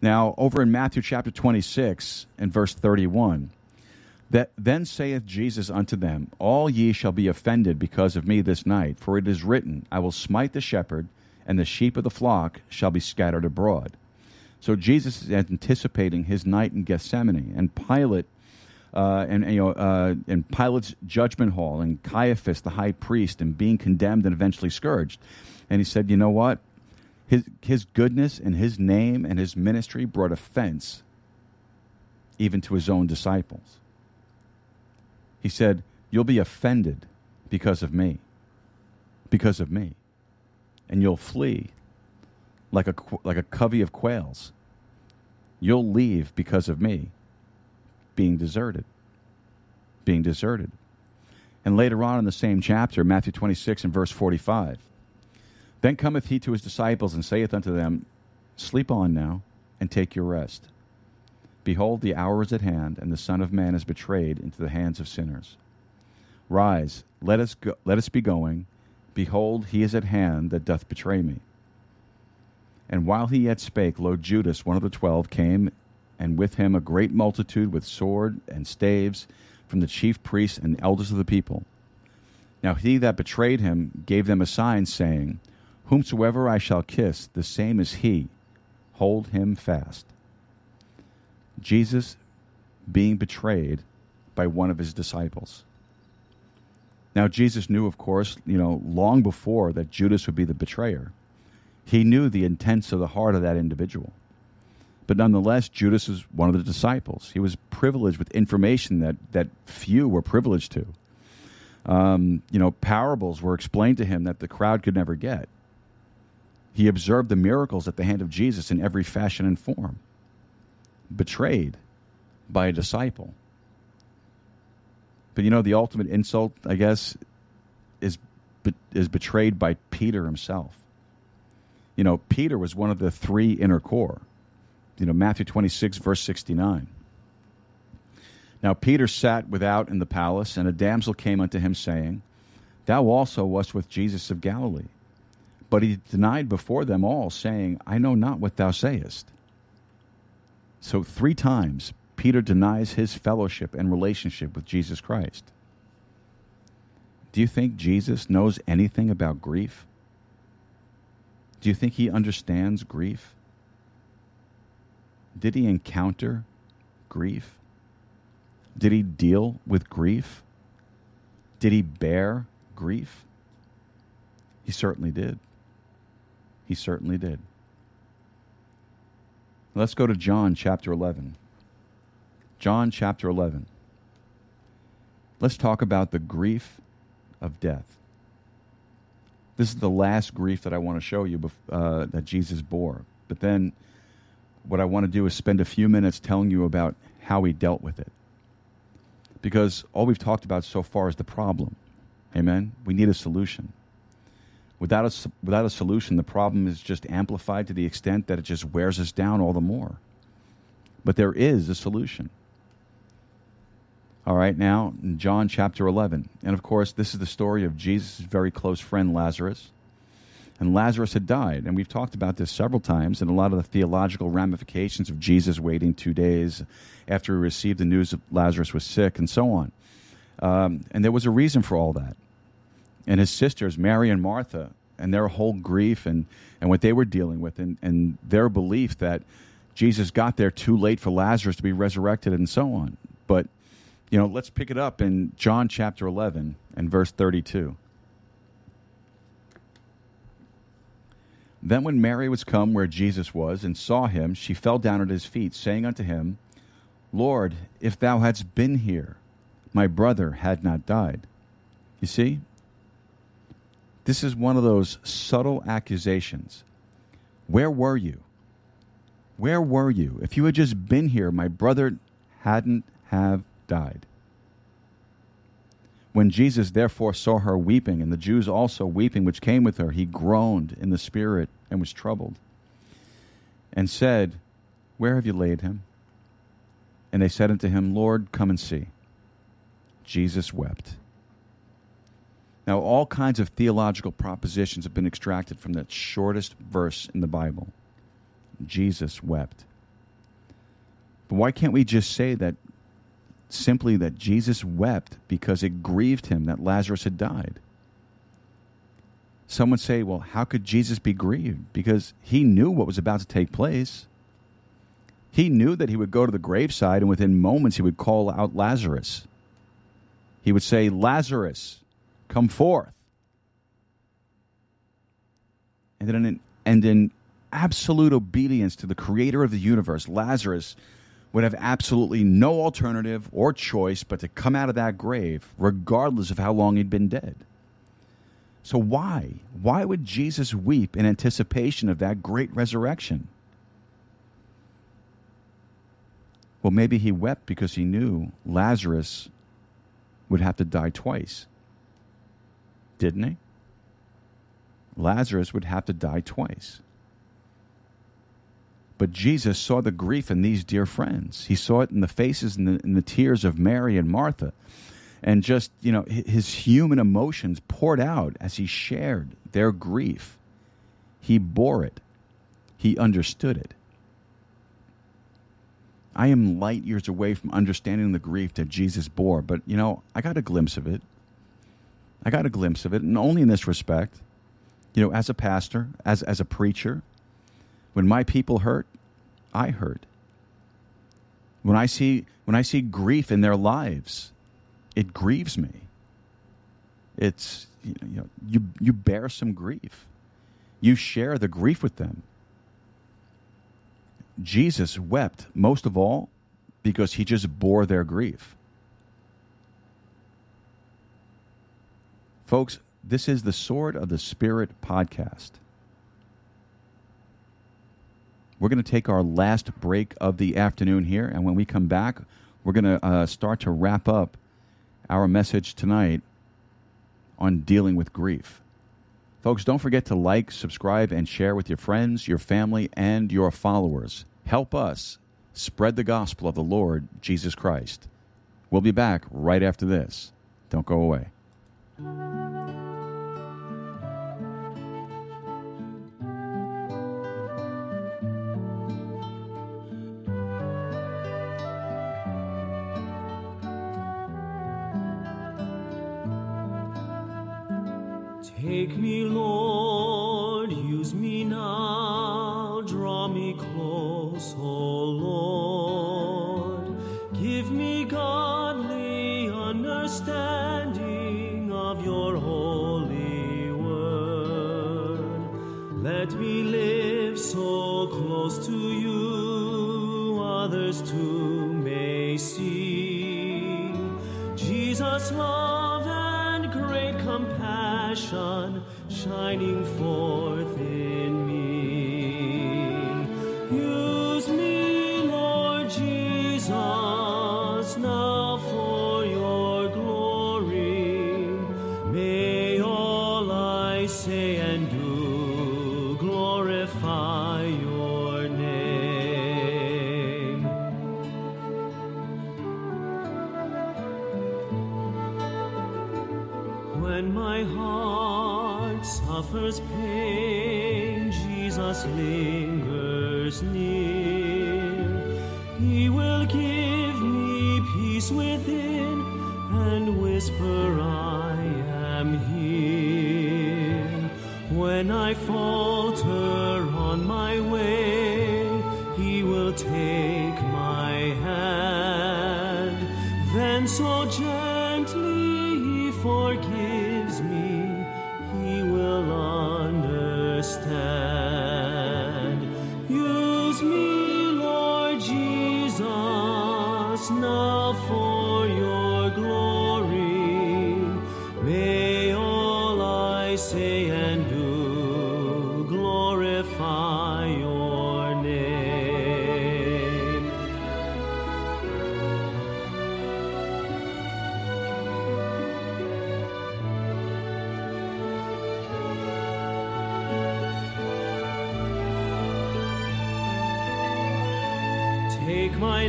Now, over in Matthew chapter 26 and verse 31, that then saith Jesus unto them, All ye shall be offended because of me this night, for it is written, I will smite the shepherd, and the sheep of the flock shall be scattered abroad. So Jesus is anticipating his night in Gethsemane, and Pilate, uh, and you know, uh, in Pilate's judgment hall, and Caiaphas, the high priest, and being condemned and eventually scourged. And he said, "You know what? His his goodness and his name and his ministry brought offense even to his own disciples." He said, "You'll be offended because of me, because of me." and you'll flee like a, like a covey of quails. You'll leave because of me being deserted. Being deserted. And later on in the same chapter, Matthew 26 and verse 45, then cometh he to his disciples and saith unto them, Sleep on now and take your rest. Behold, the hour is at hand, and the Son of Man is betrayed into the hands of sinners. Rise, let us, go, let us be going. Behold, he is at hand that doth betray me. And while he yet spake, lo, Judas, one of the twelve, came, and with him a great multitude with sword and staves from the chief priests and elders of the people. Now he that betrayed him gave them a sign, saying, Whomsoever I shall kiss, the same is he. Hold him fast. Jesus being betrayed by one of his disciples. Now, Jesus knew, of course, you know, long before that Judas would be the betrayer. He knew the intents of the heart of that individual. But nonetheless, Judas was one of the disciples. He was privileged with information that, that few were privileged to. Um, you know, parables were explained to him that the crowd could never get. He observed the miracles at the hand of Jesus in every fashion and form. Betrayed by a disciple. But you know, the ultimate insult, I guess, is is betrayed by Peter himself. You know, Peter was one of the three inner core. You know, Matthew 26, verse 69. Now Peter sat without in the palace, and a damsel came unto him, saying, Thou also wast with Jesus of Galilee. But he denied before them all, saying, I know not what thou sayest. So three times Peter denies his fellowship and relationship with Jesus Christ. Do you think Jesus knows anything about grief? Do you think he understands grief? Did he encounter grief? Did he deal with grief? Did he bear grief? He certainly did. He certainly did. Let's go to John chapter 11. John chapter 11. Let's talk about the grief of death. This is the last grief that I want to show you uh, that Jesus bore. But then, what I want to do is spend a few minutes telling you about how he dealt with it because all we've talked about so far is the problem. Amen? We need a solution. Without a, without a solution, the problem is just amplified to the extent that it just wears us down all the more. But there is a solution. All right, now, John chapter 11. And of course, this is the story of Jesus' very close friend Lazarus and Lazarus had died. And we've talked about this several times and a lot of the theological ramifications of Jesus waiting two days after he received the news that Lazarus was sick and so on. Um, and there was a reason for all that. And his sisters, Mary and Martha, and their whole grief and, and what they were dealing with, and, and their belief that Jesus got there too late for Lazarus to be resurrected and so on. But, you know, let's pick it up in John chapter 11 and verse 32. Then, when Mary was come where Jesus was and saw him, she fell down at his feet, saying unto him, Lord, if thou hadst been here, my brother had not died. You see? This is one of those subtle accusations. Where were you? Where were you? If you had just been here, my brother hadn't have died. When Jesus therefore saw her weeping, and the Jews also weeping which came with her, he groaned in the spirit and was troubled, and said, Where have you laid him? And they said unto him, Lord, come and see. Jesus wept. Now, all kinds of theological propositions have been extracted from that shortest verse in the Bible. Jesus wept. But why can't we just say that simply that Jesus wept because it grieved him that Lazarus had died. Some would say, well, how could Jesus be grieved? Because he knew what was about to take place. He knew that he would go to the graveside and within moments he would call out Lazarus. He would say, Lazarus, come forth. And then in, and in absolute obedience to the creator of the universe, Lazarus would have absolutely no alternative or choice but to come out of that grave, regardless of how long he'd been dead. So, why? Why would Jesus weep in anticipation of that great resurrection? Well, maybe he wept because he knew Lazarus would have to die twice. Didn't he? Lazarus would have to die twice. But Jesus saw the grief in these dear friends. He saw it in the faces and the, in the tears of Mary and Martha. And just, you know, his human emotions poured out as he shared their grief. He bore it, he understood it. I am light years away from understanding the grief that Jesus bore, but, you know, I got a glimpse of it. I got a glimpse of it, and only in this respect. You know, as a pastor, as, as a preacher, when my people hurt, I hurt. When I see when I see grief in their lives, it grieves me. It's you know you you bear some grief. You share the grief with them. Jesus wept most of all because he just bore their grief. Folks, this is the Sword of the Spirit podcast. We're going to take our last break of the afternoon here, and when we come back, we're going to uh, start to wrap up our message tonight on dealing with grief. Folks, don't forget to like, subscribe, and share with your friends, your family, and your followers. Help us spread the gospel of the Lord Jesus Christ. We'll be back right after this. Don't go away. Take me, Lord, use me now, draw me close, O Lord. Give me godly understanding of your holy word. Let me live so close to you, others too may see. Jesus' compassion shining forth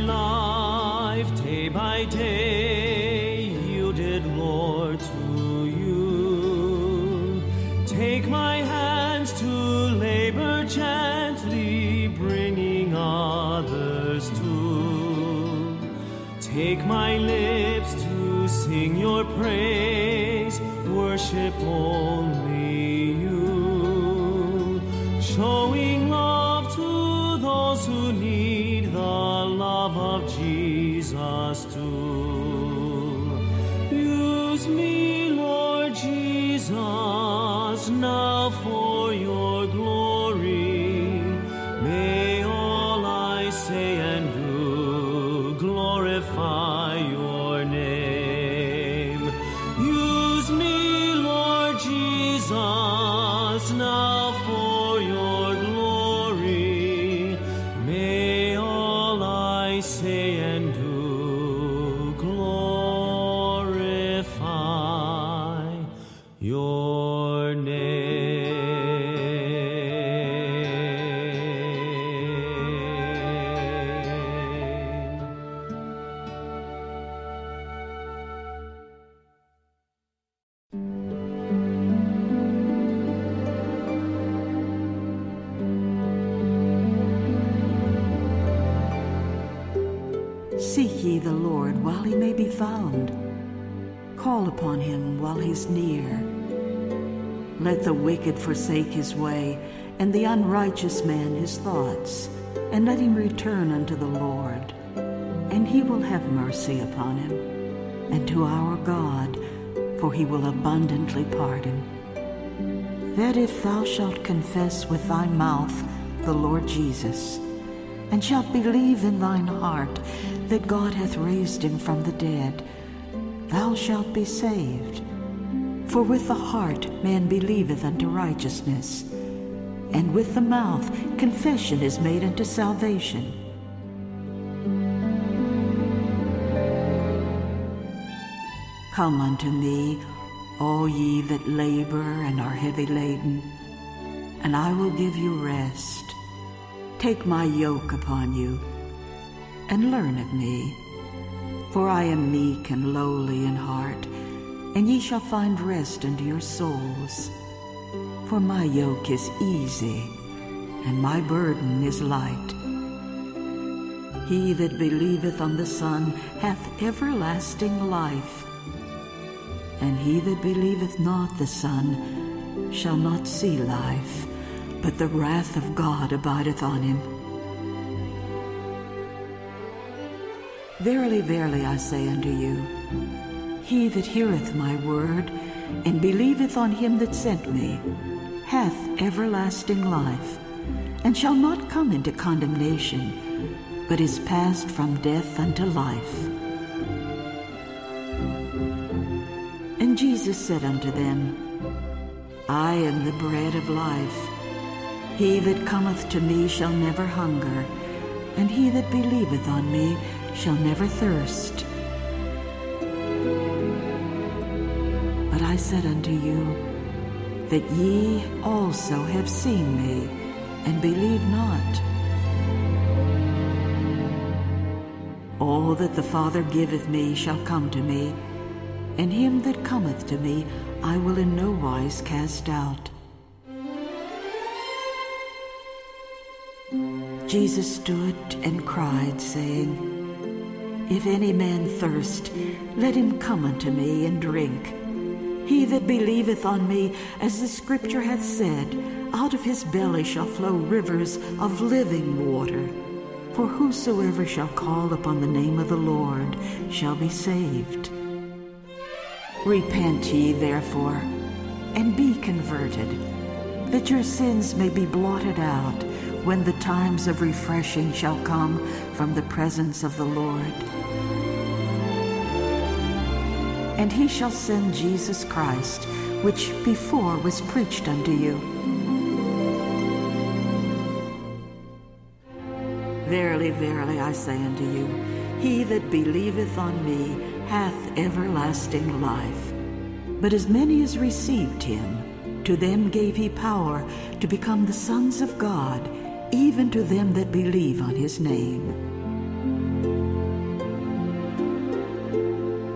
my life day by day, forsake his way, and the unrighteous man his thoughts, and let him return unto the Lord. And he will have mercy upon him, and to our God, for he will abundantly pardon. that if thou shalt confess with thy mouth the Lord Jesus, and shalt believe in thine heart that God hath raised him from the dead, thou shalt be saved. For with the heart man believeth unto righteousness, and with the mouth confession is made unto salvation. Come unto me, all ye that labor and are heavy laden, and I will give you rest. Take my yoke upon you, and learn of me, for I am meek and lowly in heart, and ye shall find rest unto your souls. For my yoke is easy, and my burden is light. He that believeth on the Son hath everlasting life and he that believeth not the Son shall not see life, but the wrath of God abideth on him. Verily, verily, I say unto you, he that heareth my word, and believeth on him that sent me, hath everlasting life, and shall not come into condemnation, but is passed from death unto life. And Jesus said unto them, I am the bread of life. He that cometh to me shall never hunger, and he that believeth on me shall never thirst. Said unto you, that ye also have seen me, and believe not. All that the Father giveth me shall come to me, and him that cometh to me I will in no wise cast out. Jesus stood and cried, saying, If any man thirst, let him come unto me and drink. He that believeth on me, as the Scripture hath said, out of his belly shall flow rivers of living water. For whosoever shall call upon the name of the Lord shall be saved. Repent ye therefore, and be converted, that your sins may be blotted out when the times of refreshing shall come from the presence of the Lord. And he shall send Jesus Christ, which before was preached unto you. Verily, verily, I say unto you, he that believeth on me, hath everlasting life. But as many as received him, to them gave he power to become the sons of God, even to them that believe on his name.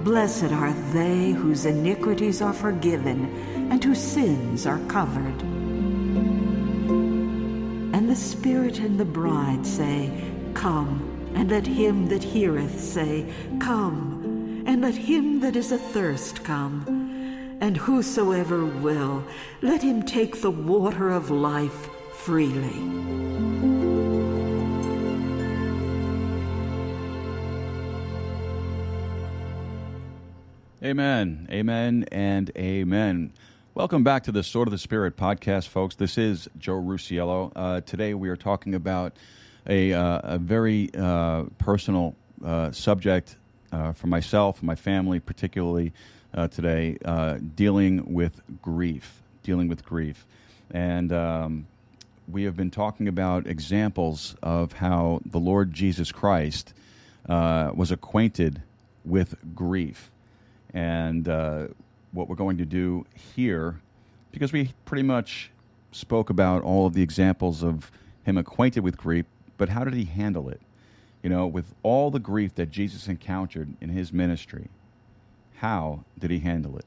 Blessed are they whose iniquities are forgiven and whose sins are covered. And the Spirit and the bride say, Come, and let him that heareth say, Come and let him that is athirst come. And whosoever will, let him take the water of life freely. Amen, amen, and amen. Welcome back to the Sword of the Spirit podcast, folks. This is Joe Rusiello. Uh, today we are talking about a, uh, a very uh, personal uh, subject uh, for myself my family, particularly uh, today, dealing with grief, dealing with grief. And um, we have been talking about examples of how the Lord Jesus Christ was acquainted with grief. And uh, what we're going to do here, because we pretty much spoke about all of the examples of him acquainted with grief, but how did he handle it? you know, with all the grief that Jesus encountered in his ministry, how did he handle it?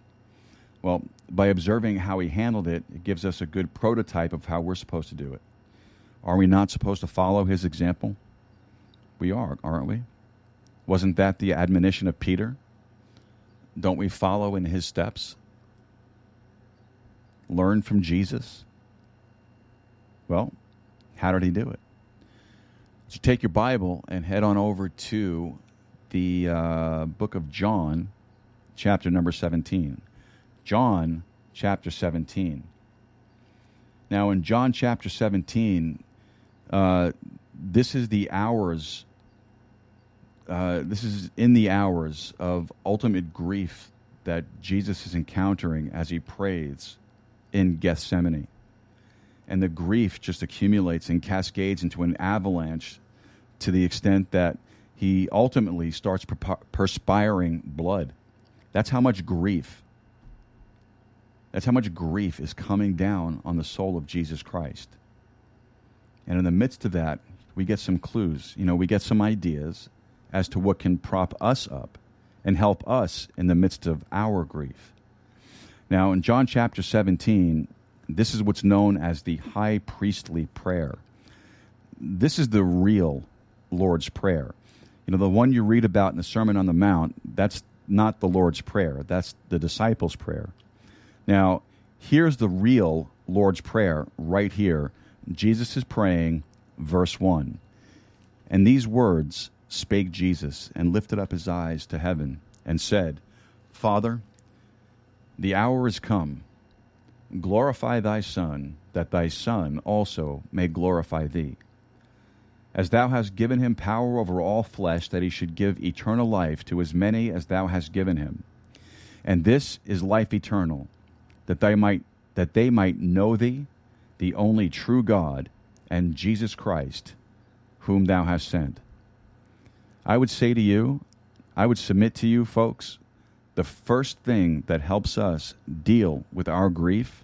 Well, by observing how he handled it, it gives us a good prototype of how we're supposed to do it. Are we not supposed to follow his example? We are, aren't we? Wasn't that the admonition of Peter? Don't we follow in his steps? Learn from Jesus? Well, how did he do it? So take your Bible and head on over to the uh, book of John, chapter number 17. John, chapter 17. Now, in John chapter 17, uh, this is the hours, uh, this is in the hours of ultimate grief that Jesus is encountering as he prays in Gethsemane. And the grief just accumulates and cascades into an avalanche to the extent that he ultimately starts perspiring blood. That's how much grief that's how much grief is coming down on the soul of Jesus Christ. And in the midst of that, we get some clues. You know, we get some ideas as to what can prop us up and help us in the midst of our grief. Now, in John chapter 17, this is what's known as the high priestly prayer. This is the real Lord's Prayer. You know, the one you read about in the Sermon on the Mount, that's not the Lord's Prayer, that's the disciples' prayer. Now, here's the real Lord's Prayer right here. Jesus is praying, verse 1. And these words spake Jesus, and lifted up his eyes to heaven, and said, Father, the hour is come. Glorify thy Son, that thy Son also may glorify thee. As thou hast given him power over all flesh, that he should give eternal life to as many as thou hast given him. And this is life eternal that they might that they might know thee, the only true God, and Jesus Christ, whom thou hast sent. I would say to you, I would submit to you, folks, the first thing that helps us deal with our grief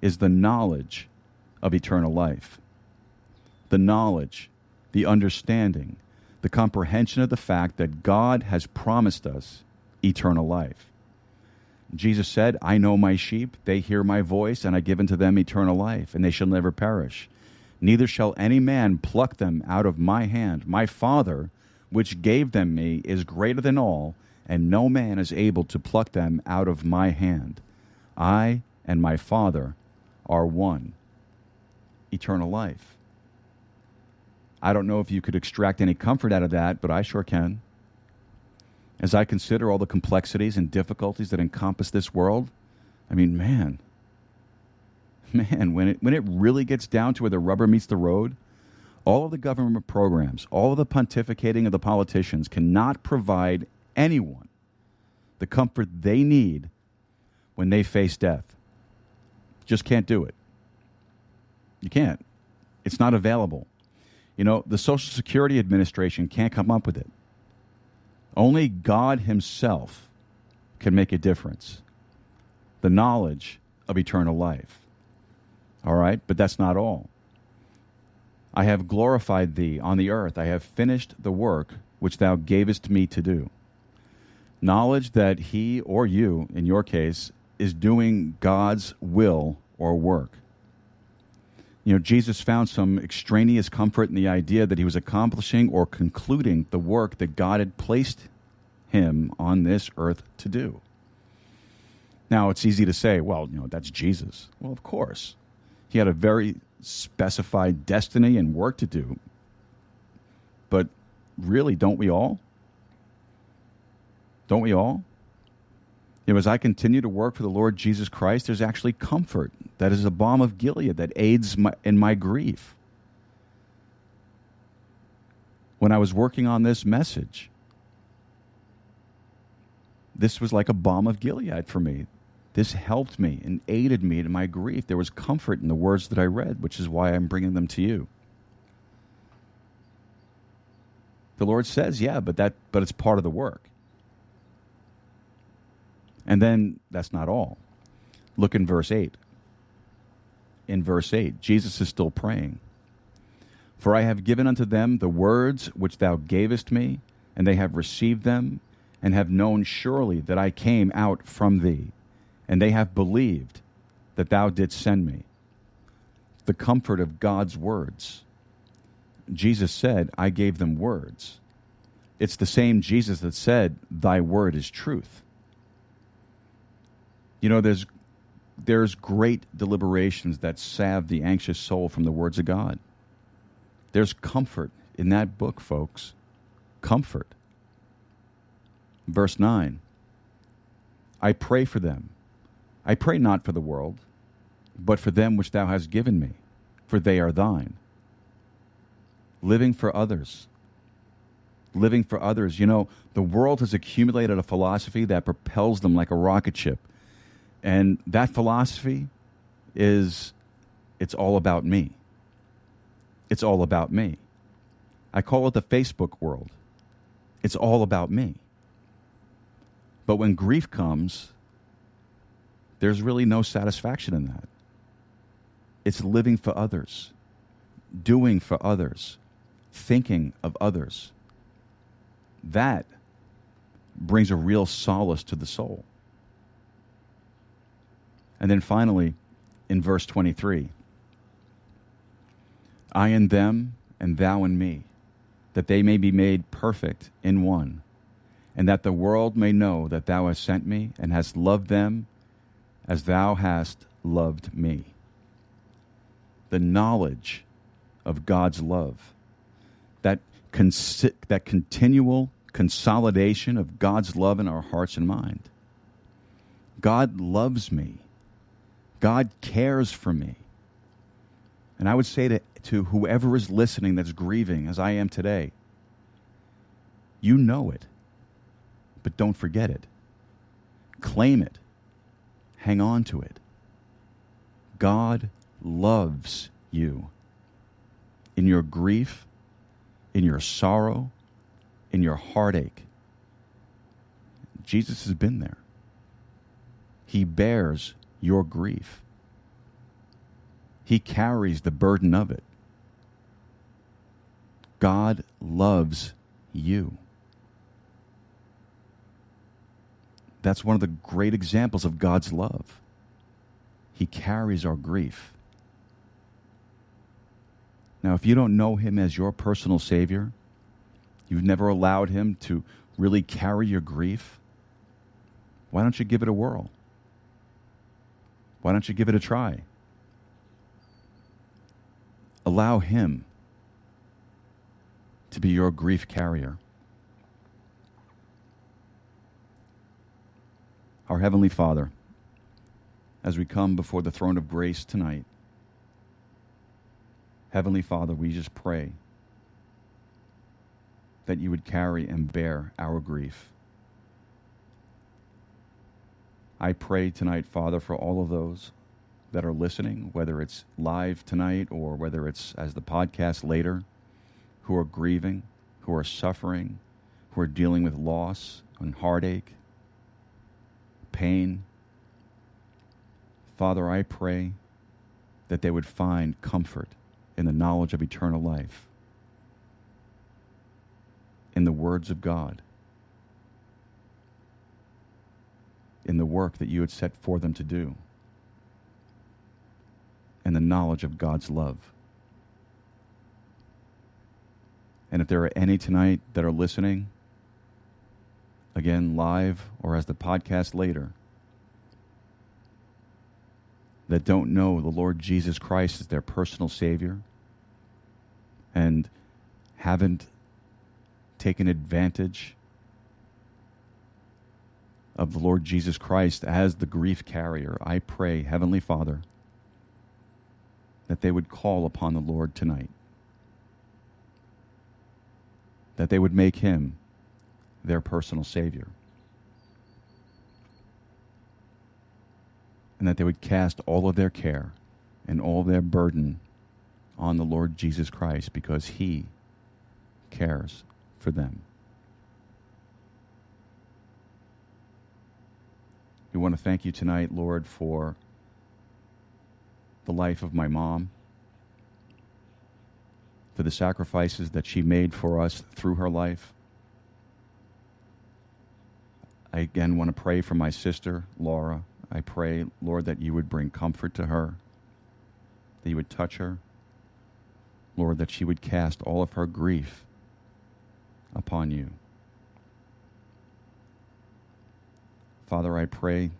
is the knowledge of eternal life. The knowledge, the understanding, the comprehension of the fact that God has promised us eternal life. Jesus said, I know my sheep, they hear my voice, and I give unto them eternal life, and they shall never perish. Neither shall any man pluck them out of my hand. My Father, which gave them me, is greater than all, and no man is able to pluck them out of my hand. I and my Father are one. Eternal life. I don't know if you could extract any comfort out of that, but I sure can as I consider all the complexities and difficulties that encompass this world, I mean, man, man, when it, when it really gets down to where the rubber meets the road, all of the government programs, all of the pontificating of the politicians cannot provide anyone the comfort they need when they face death. Just can't do it. You can't. It's not available. You know, the Social Security Administration can't come up with it. Only God Himself can make a difference. The knowledge of eternal life. All right, but that's not all. I have glorified thee on the earth. I have finished the work which thou gavest me to do. Knowledge that he or you, in your case, is doing God's will or work. You know, Jesus found some extraneous comfort in the idea that he was accomplishing or concluding the work that God had placed him on this earth to do. Now, it's easy to say, well, you know, that's Jesus. Well, of course. He had a very specified destiny and work to do. But really, don't we all? Don't we all? You know, as I continue to work for the Lord Jesus Christ, there's actually comfort that is a balm of Gilead that aids my, in my grief. When I was working on this message, this was like a balm of Gilead for me. This helped me and aided me in my grief. There was comfort in the words that I read, which is why I'm bringing them to you. The Lord says, yeah, but that but it's part of the work. And then that's not all. Look in verse 8. In verse 8, Jesus is still praying. For I have given unto them the words which thou gavest me, and they have received them, and have known surely that I came out from thee, and they have believed that thou didst send me. The comfort of God's words. Jesus said, I gave them words. It's the same Jesus that said, Thy word is truth. You know, there's there's great deliberations that salve the anxious soul from the words of God. There's comfort in that book, folks. Comfort. Verse 9 I pray for them. I pray not for the world, but for them which thou hast given me, for they are thine. Living for others. Living for others. You know, the world has accumulated a philosophy that propels them like a rocket ship. And that philosophy is it's all about me. It's all about me. I call it the Facebook world. It's all about me. But when grief comes, there's really no satisfaction in that. It's living for others, doing for others, thinking of others. That brings a real solace to the soul. And then finally, in verse 23, I and them, and thou and me, that they may be made perfect in one, and that the world may know that thou hast sent me and hast loved them as thou hast loved me. The knowledge of God's love, that, that continual consolidation of God's love in our hearts and mind. God loves me. God cares for me. And I would say to, to whoever is listening that's grieving, as I am today, you know it, but don't forget it. Claim it. Hang on to it. God loves you. In your grief, in your sorrow, in your heartache, Jesus has been there. He bears your grief. He carries the burden of it. God loves you. That's one of the great examples of God's love. He carries our grief. Now, if you don't know Him as your personal Savior, you've never allowed Him to really carry your grief, why don't you give it a whirl? Why don't you give it a try? Allow Him to be your grief carrier. Our Heavenly Father, as we come before the throne of grace tonight, Heavenly Father, we just pray that you would carry and bear our grief. I pray tonight, Father, for all of those that are listening, whether it's live tonight or whether it's as the podcast later, who are grieving, who are suffering, who are dealing with loss and heartache, pain. Father, I pray that they would find comfort in the knowledge of eternal life, in the words of God, in the work that you had set for them to do, and the knowledge of God's love. And if there are any tonight that are listening, again, live or as the podcast later, that don't know the Lord Jesus Christ as their personal Savior and haven't taken advantage of the Lord Jesus Christ as the grief carrier, I pray, Heavenly Father, that they would call upon the Lord tonight, that they would make Him their personal Savior. And that they would cast all of their care and all their burden on the Lord Jesus Christ because He cares for them. We want to thank you tonight, Lord, for the life of my mom, for the sacrifices that she made for us through her life. I again want to pray for my sister, Laura. I pray, Lord, that you would bring comfort to her, that you would touch her. Lord, that she would cast all of her grief upon you. Father, I pray.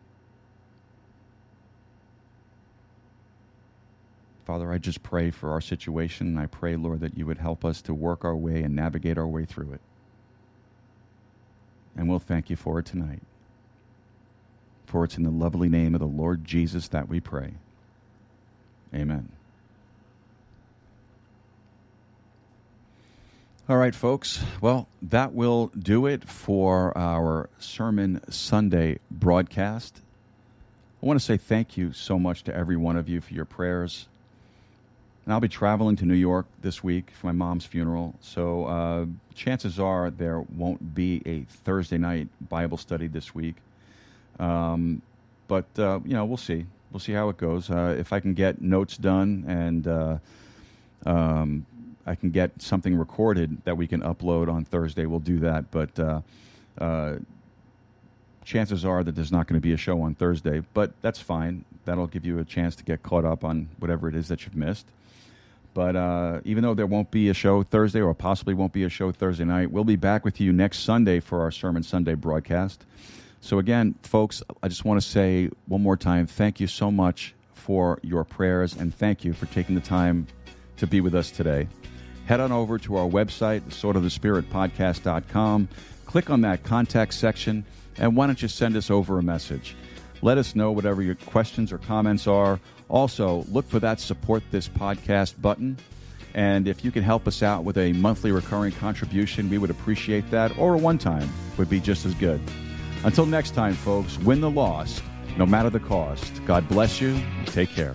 Father, I just pray for our situation. I pray, Lord, that you would help us to work our way and navigate our way through it. And we'll thank you for it tonight. For it's in the lovely name of the Lord Jesus that we pray. Amen. All right, folks. Well, that will do it for our Sermon Sunday broadcast. I want to say thank you so much to every one of you for your prayers. And I'll be traveling to New York this week for my mom's funeral, so uh, chances are there won't be a Thursday night Bible study this week. Um, but uh, you know, we'll see. We'll see how it goes. Uh, if I can get notes done and uh, um, I can get something recorded that we can upload on Thursday, we'll do that. But uh, uh, chances are that there's not going to be a show on Thursday, but that's fine. That'll give you a chance to get caught up on whatever it is that you've missed. But uh, even though there won't be a show Thursday or possibly won't be a show Thursday night, we'll be back with you next Sunday for our Sermon Sunday broadcast. So, again, folks, I just want to say one more time thank you so much for your prayers and thank you for taking the time to be with us today. Head on over to our website, swordofthespiritpodcast.com. Click on that contact section, and why don't you send us over a message? Let us know whatever your questions or comments are. Also, look for that support this podcast button. And if you can help us out with a monthly recurring contribution, we would appreciate that, or a one time would be just as good. Until next time, folks, win the lost, no matter the cost. God bless you. Take care.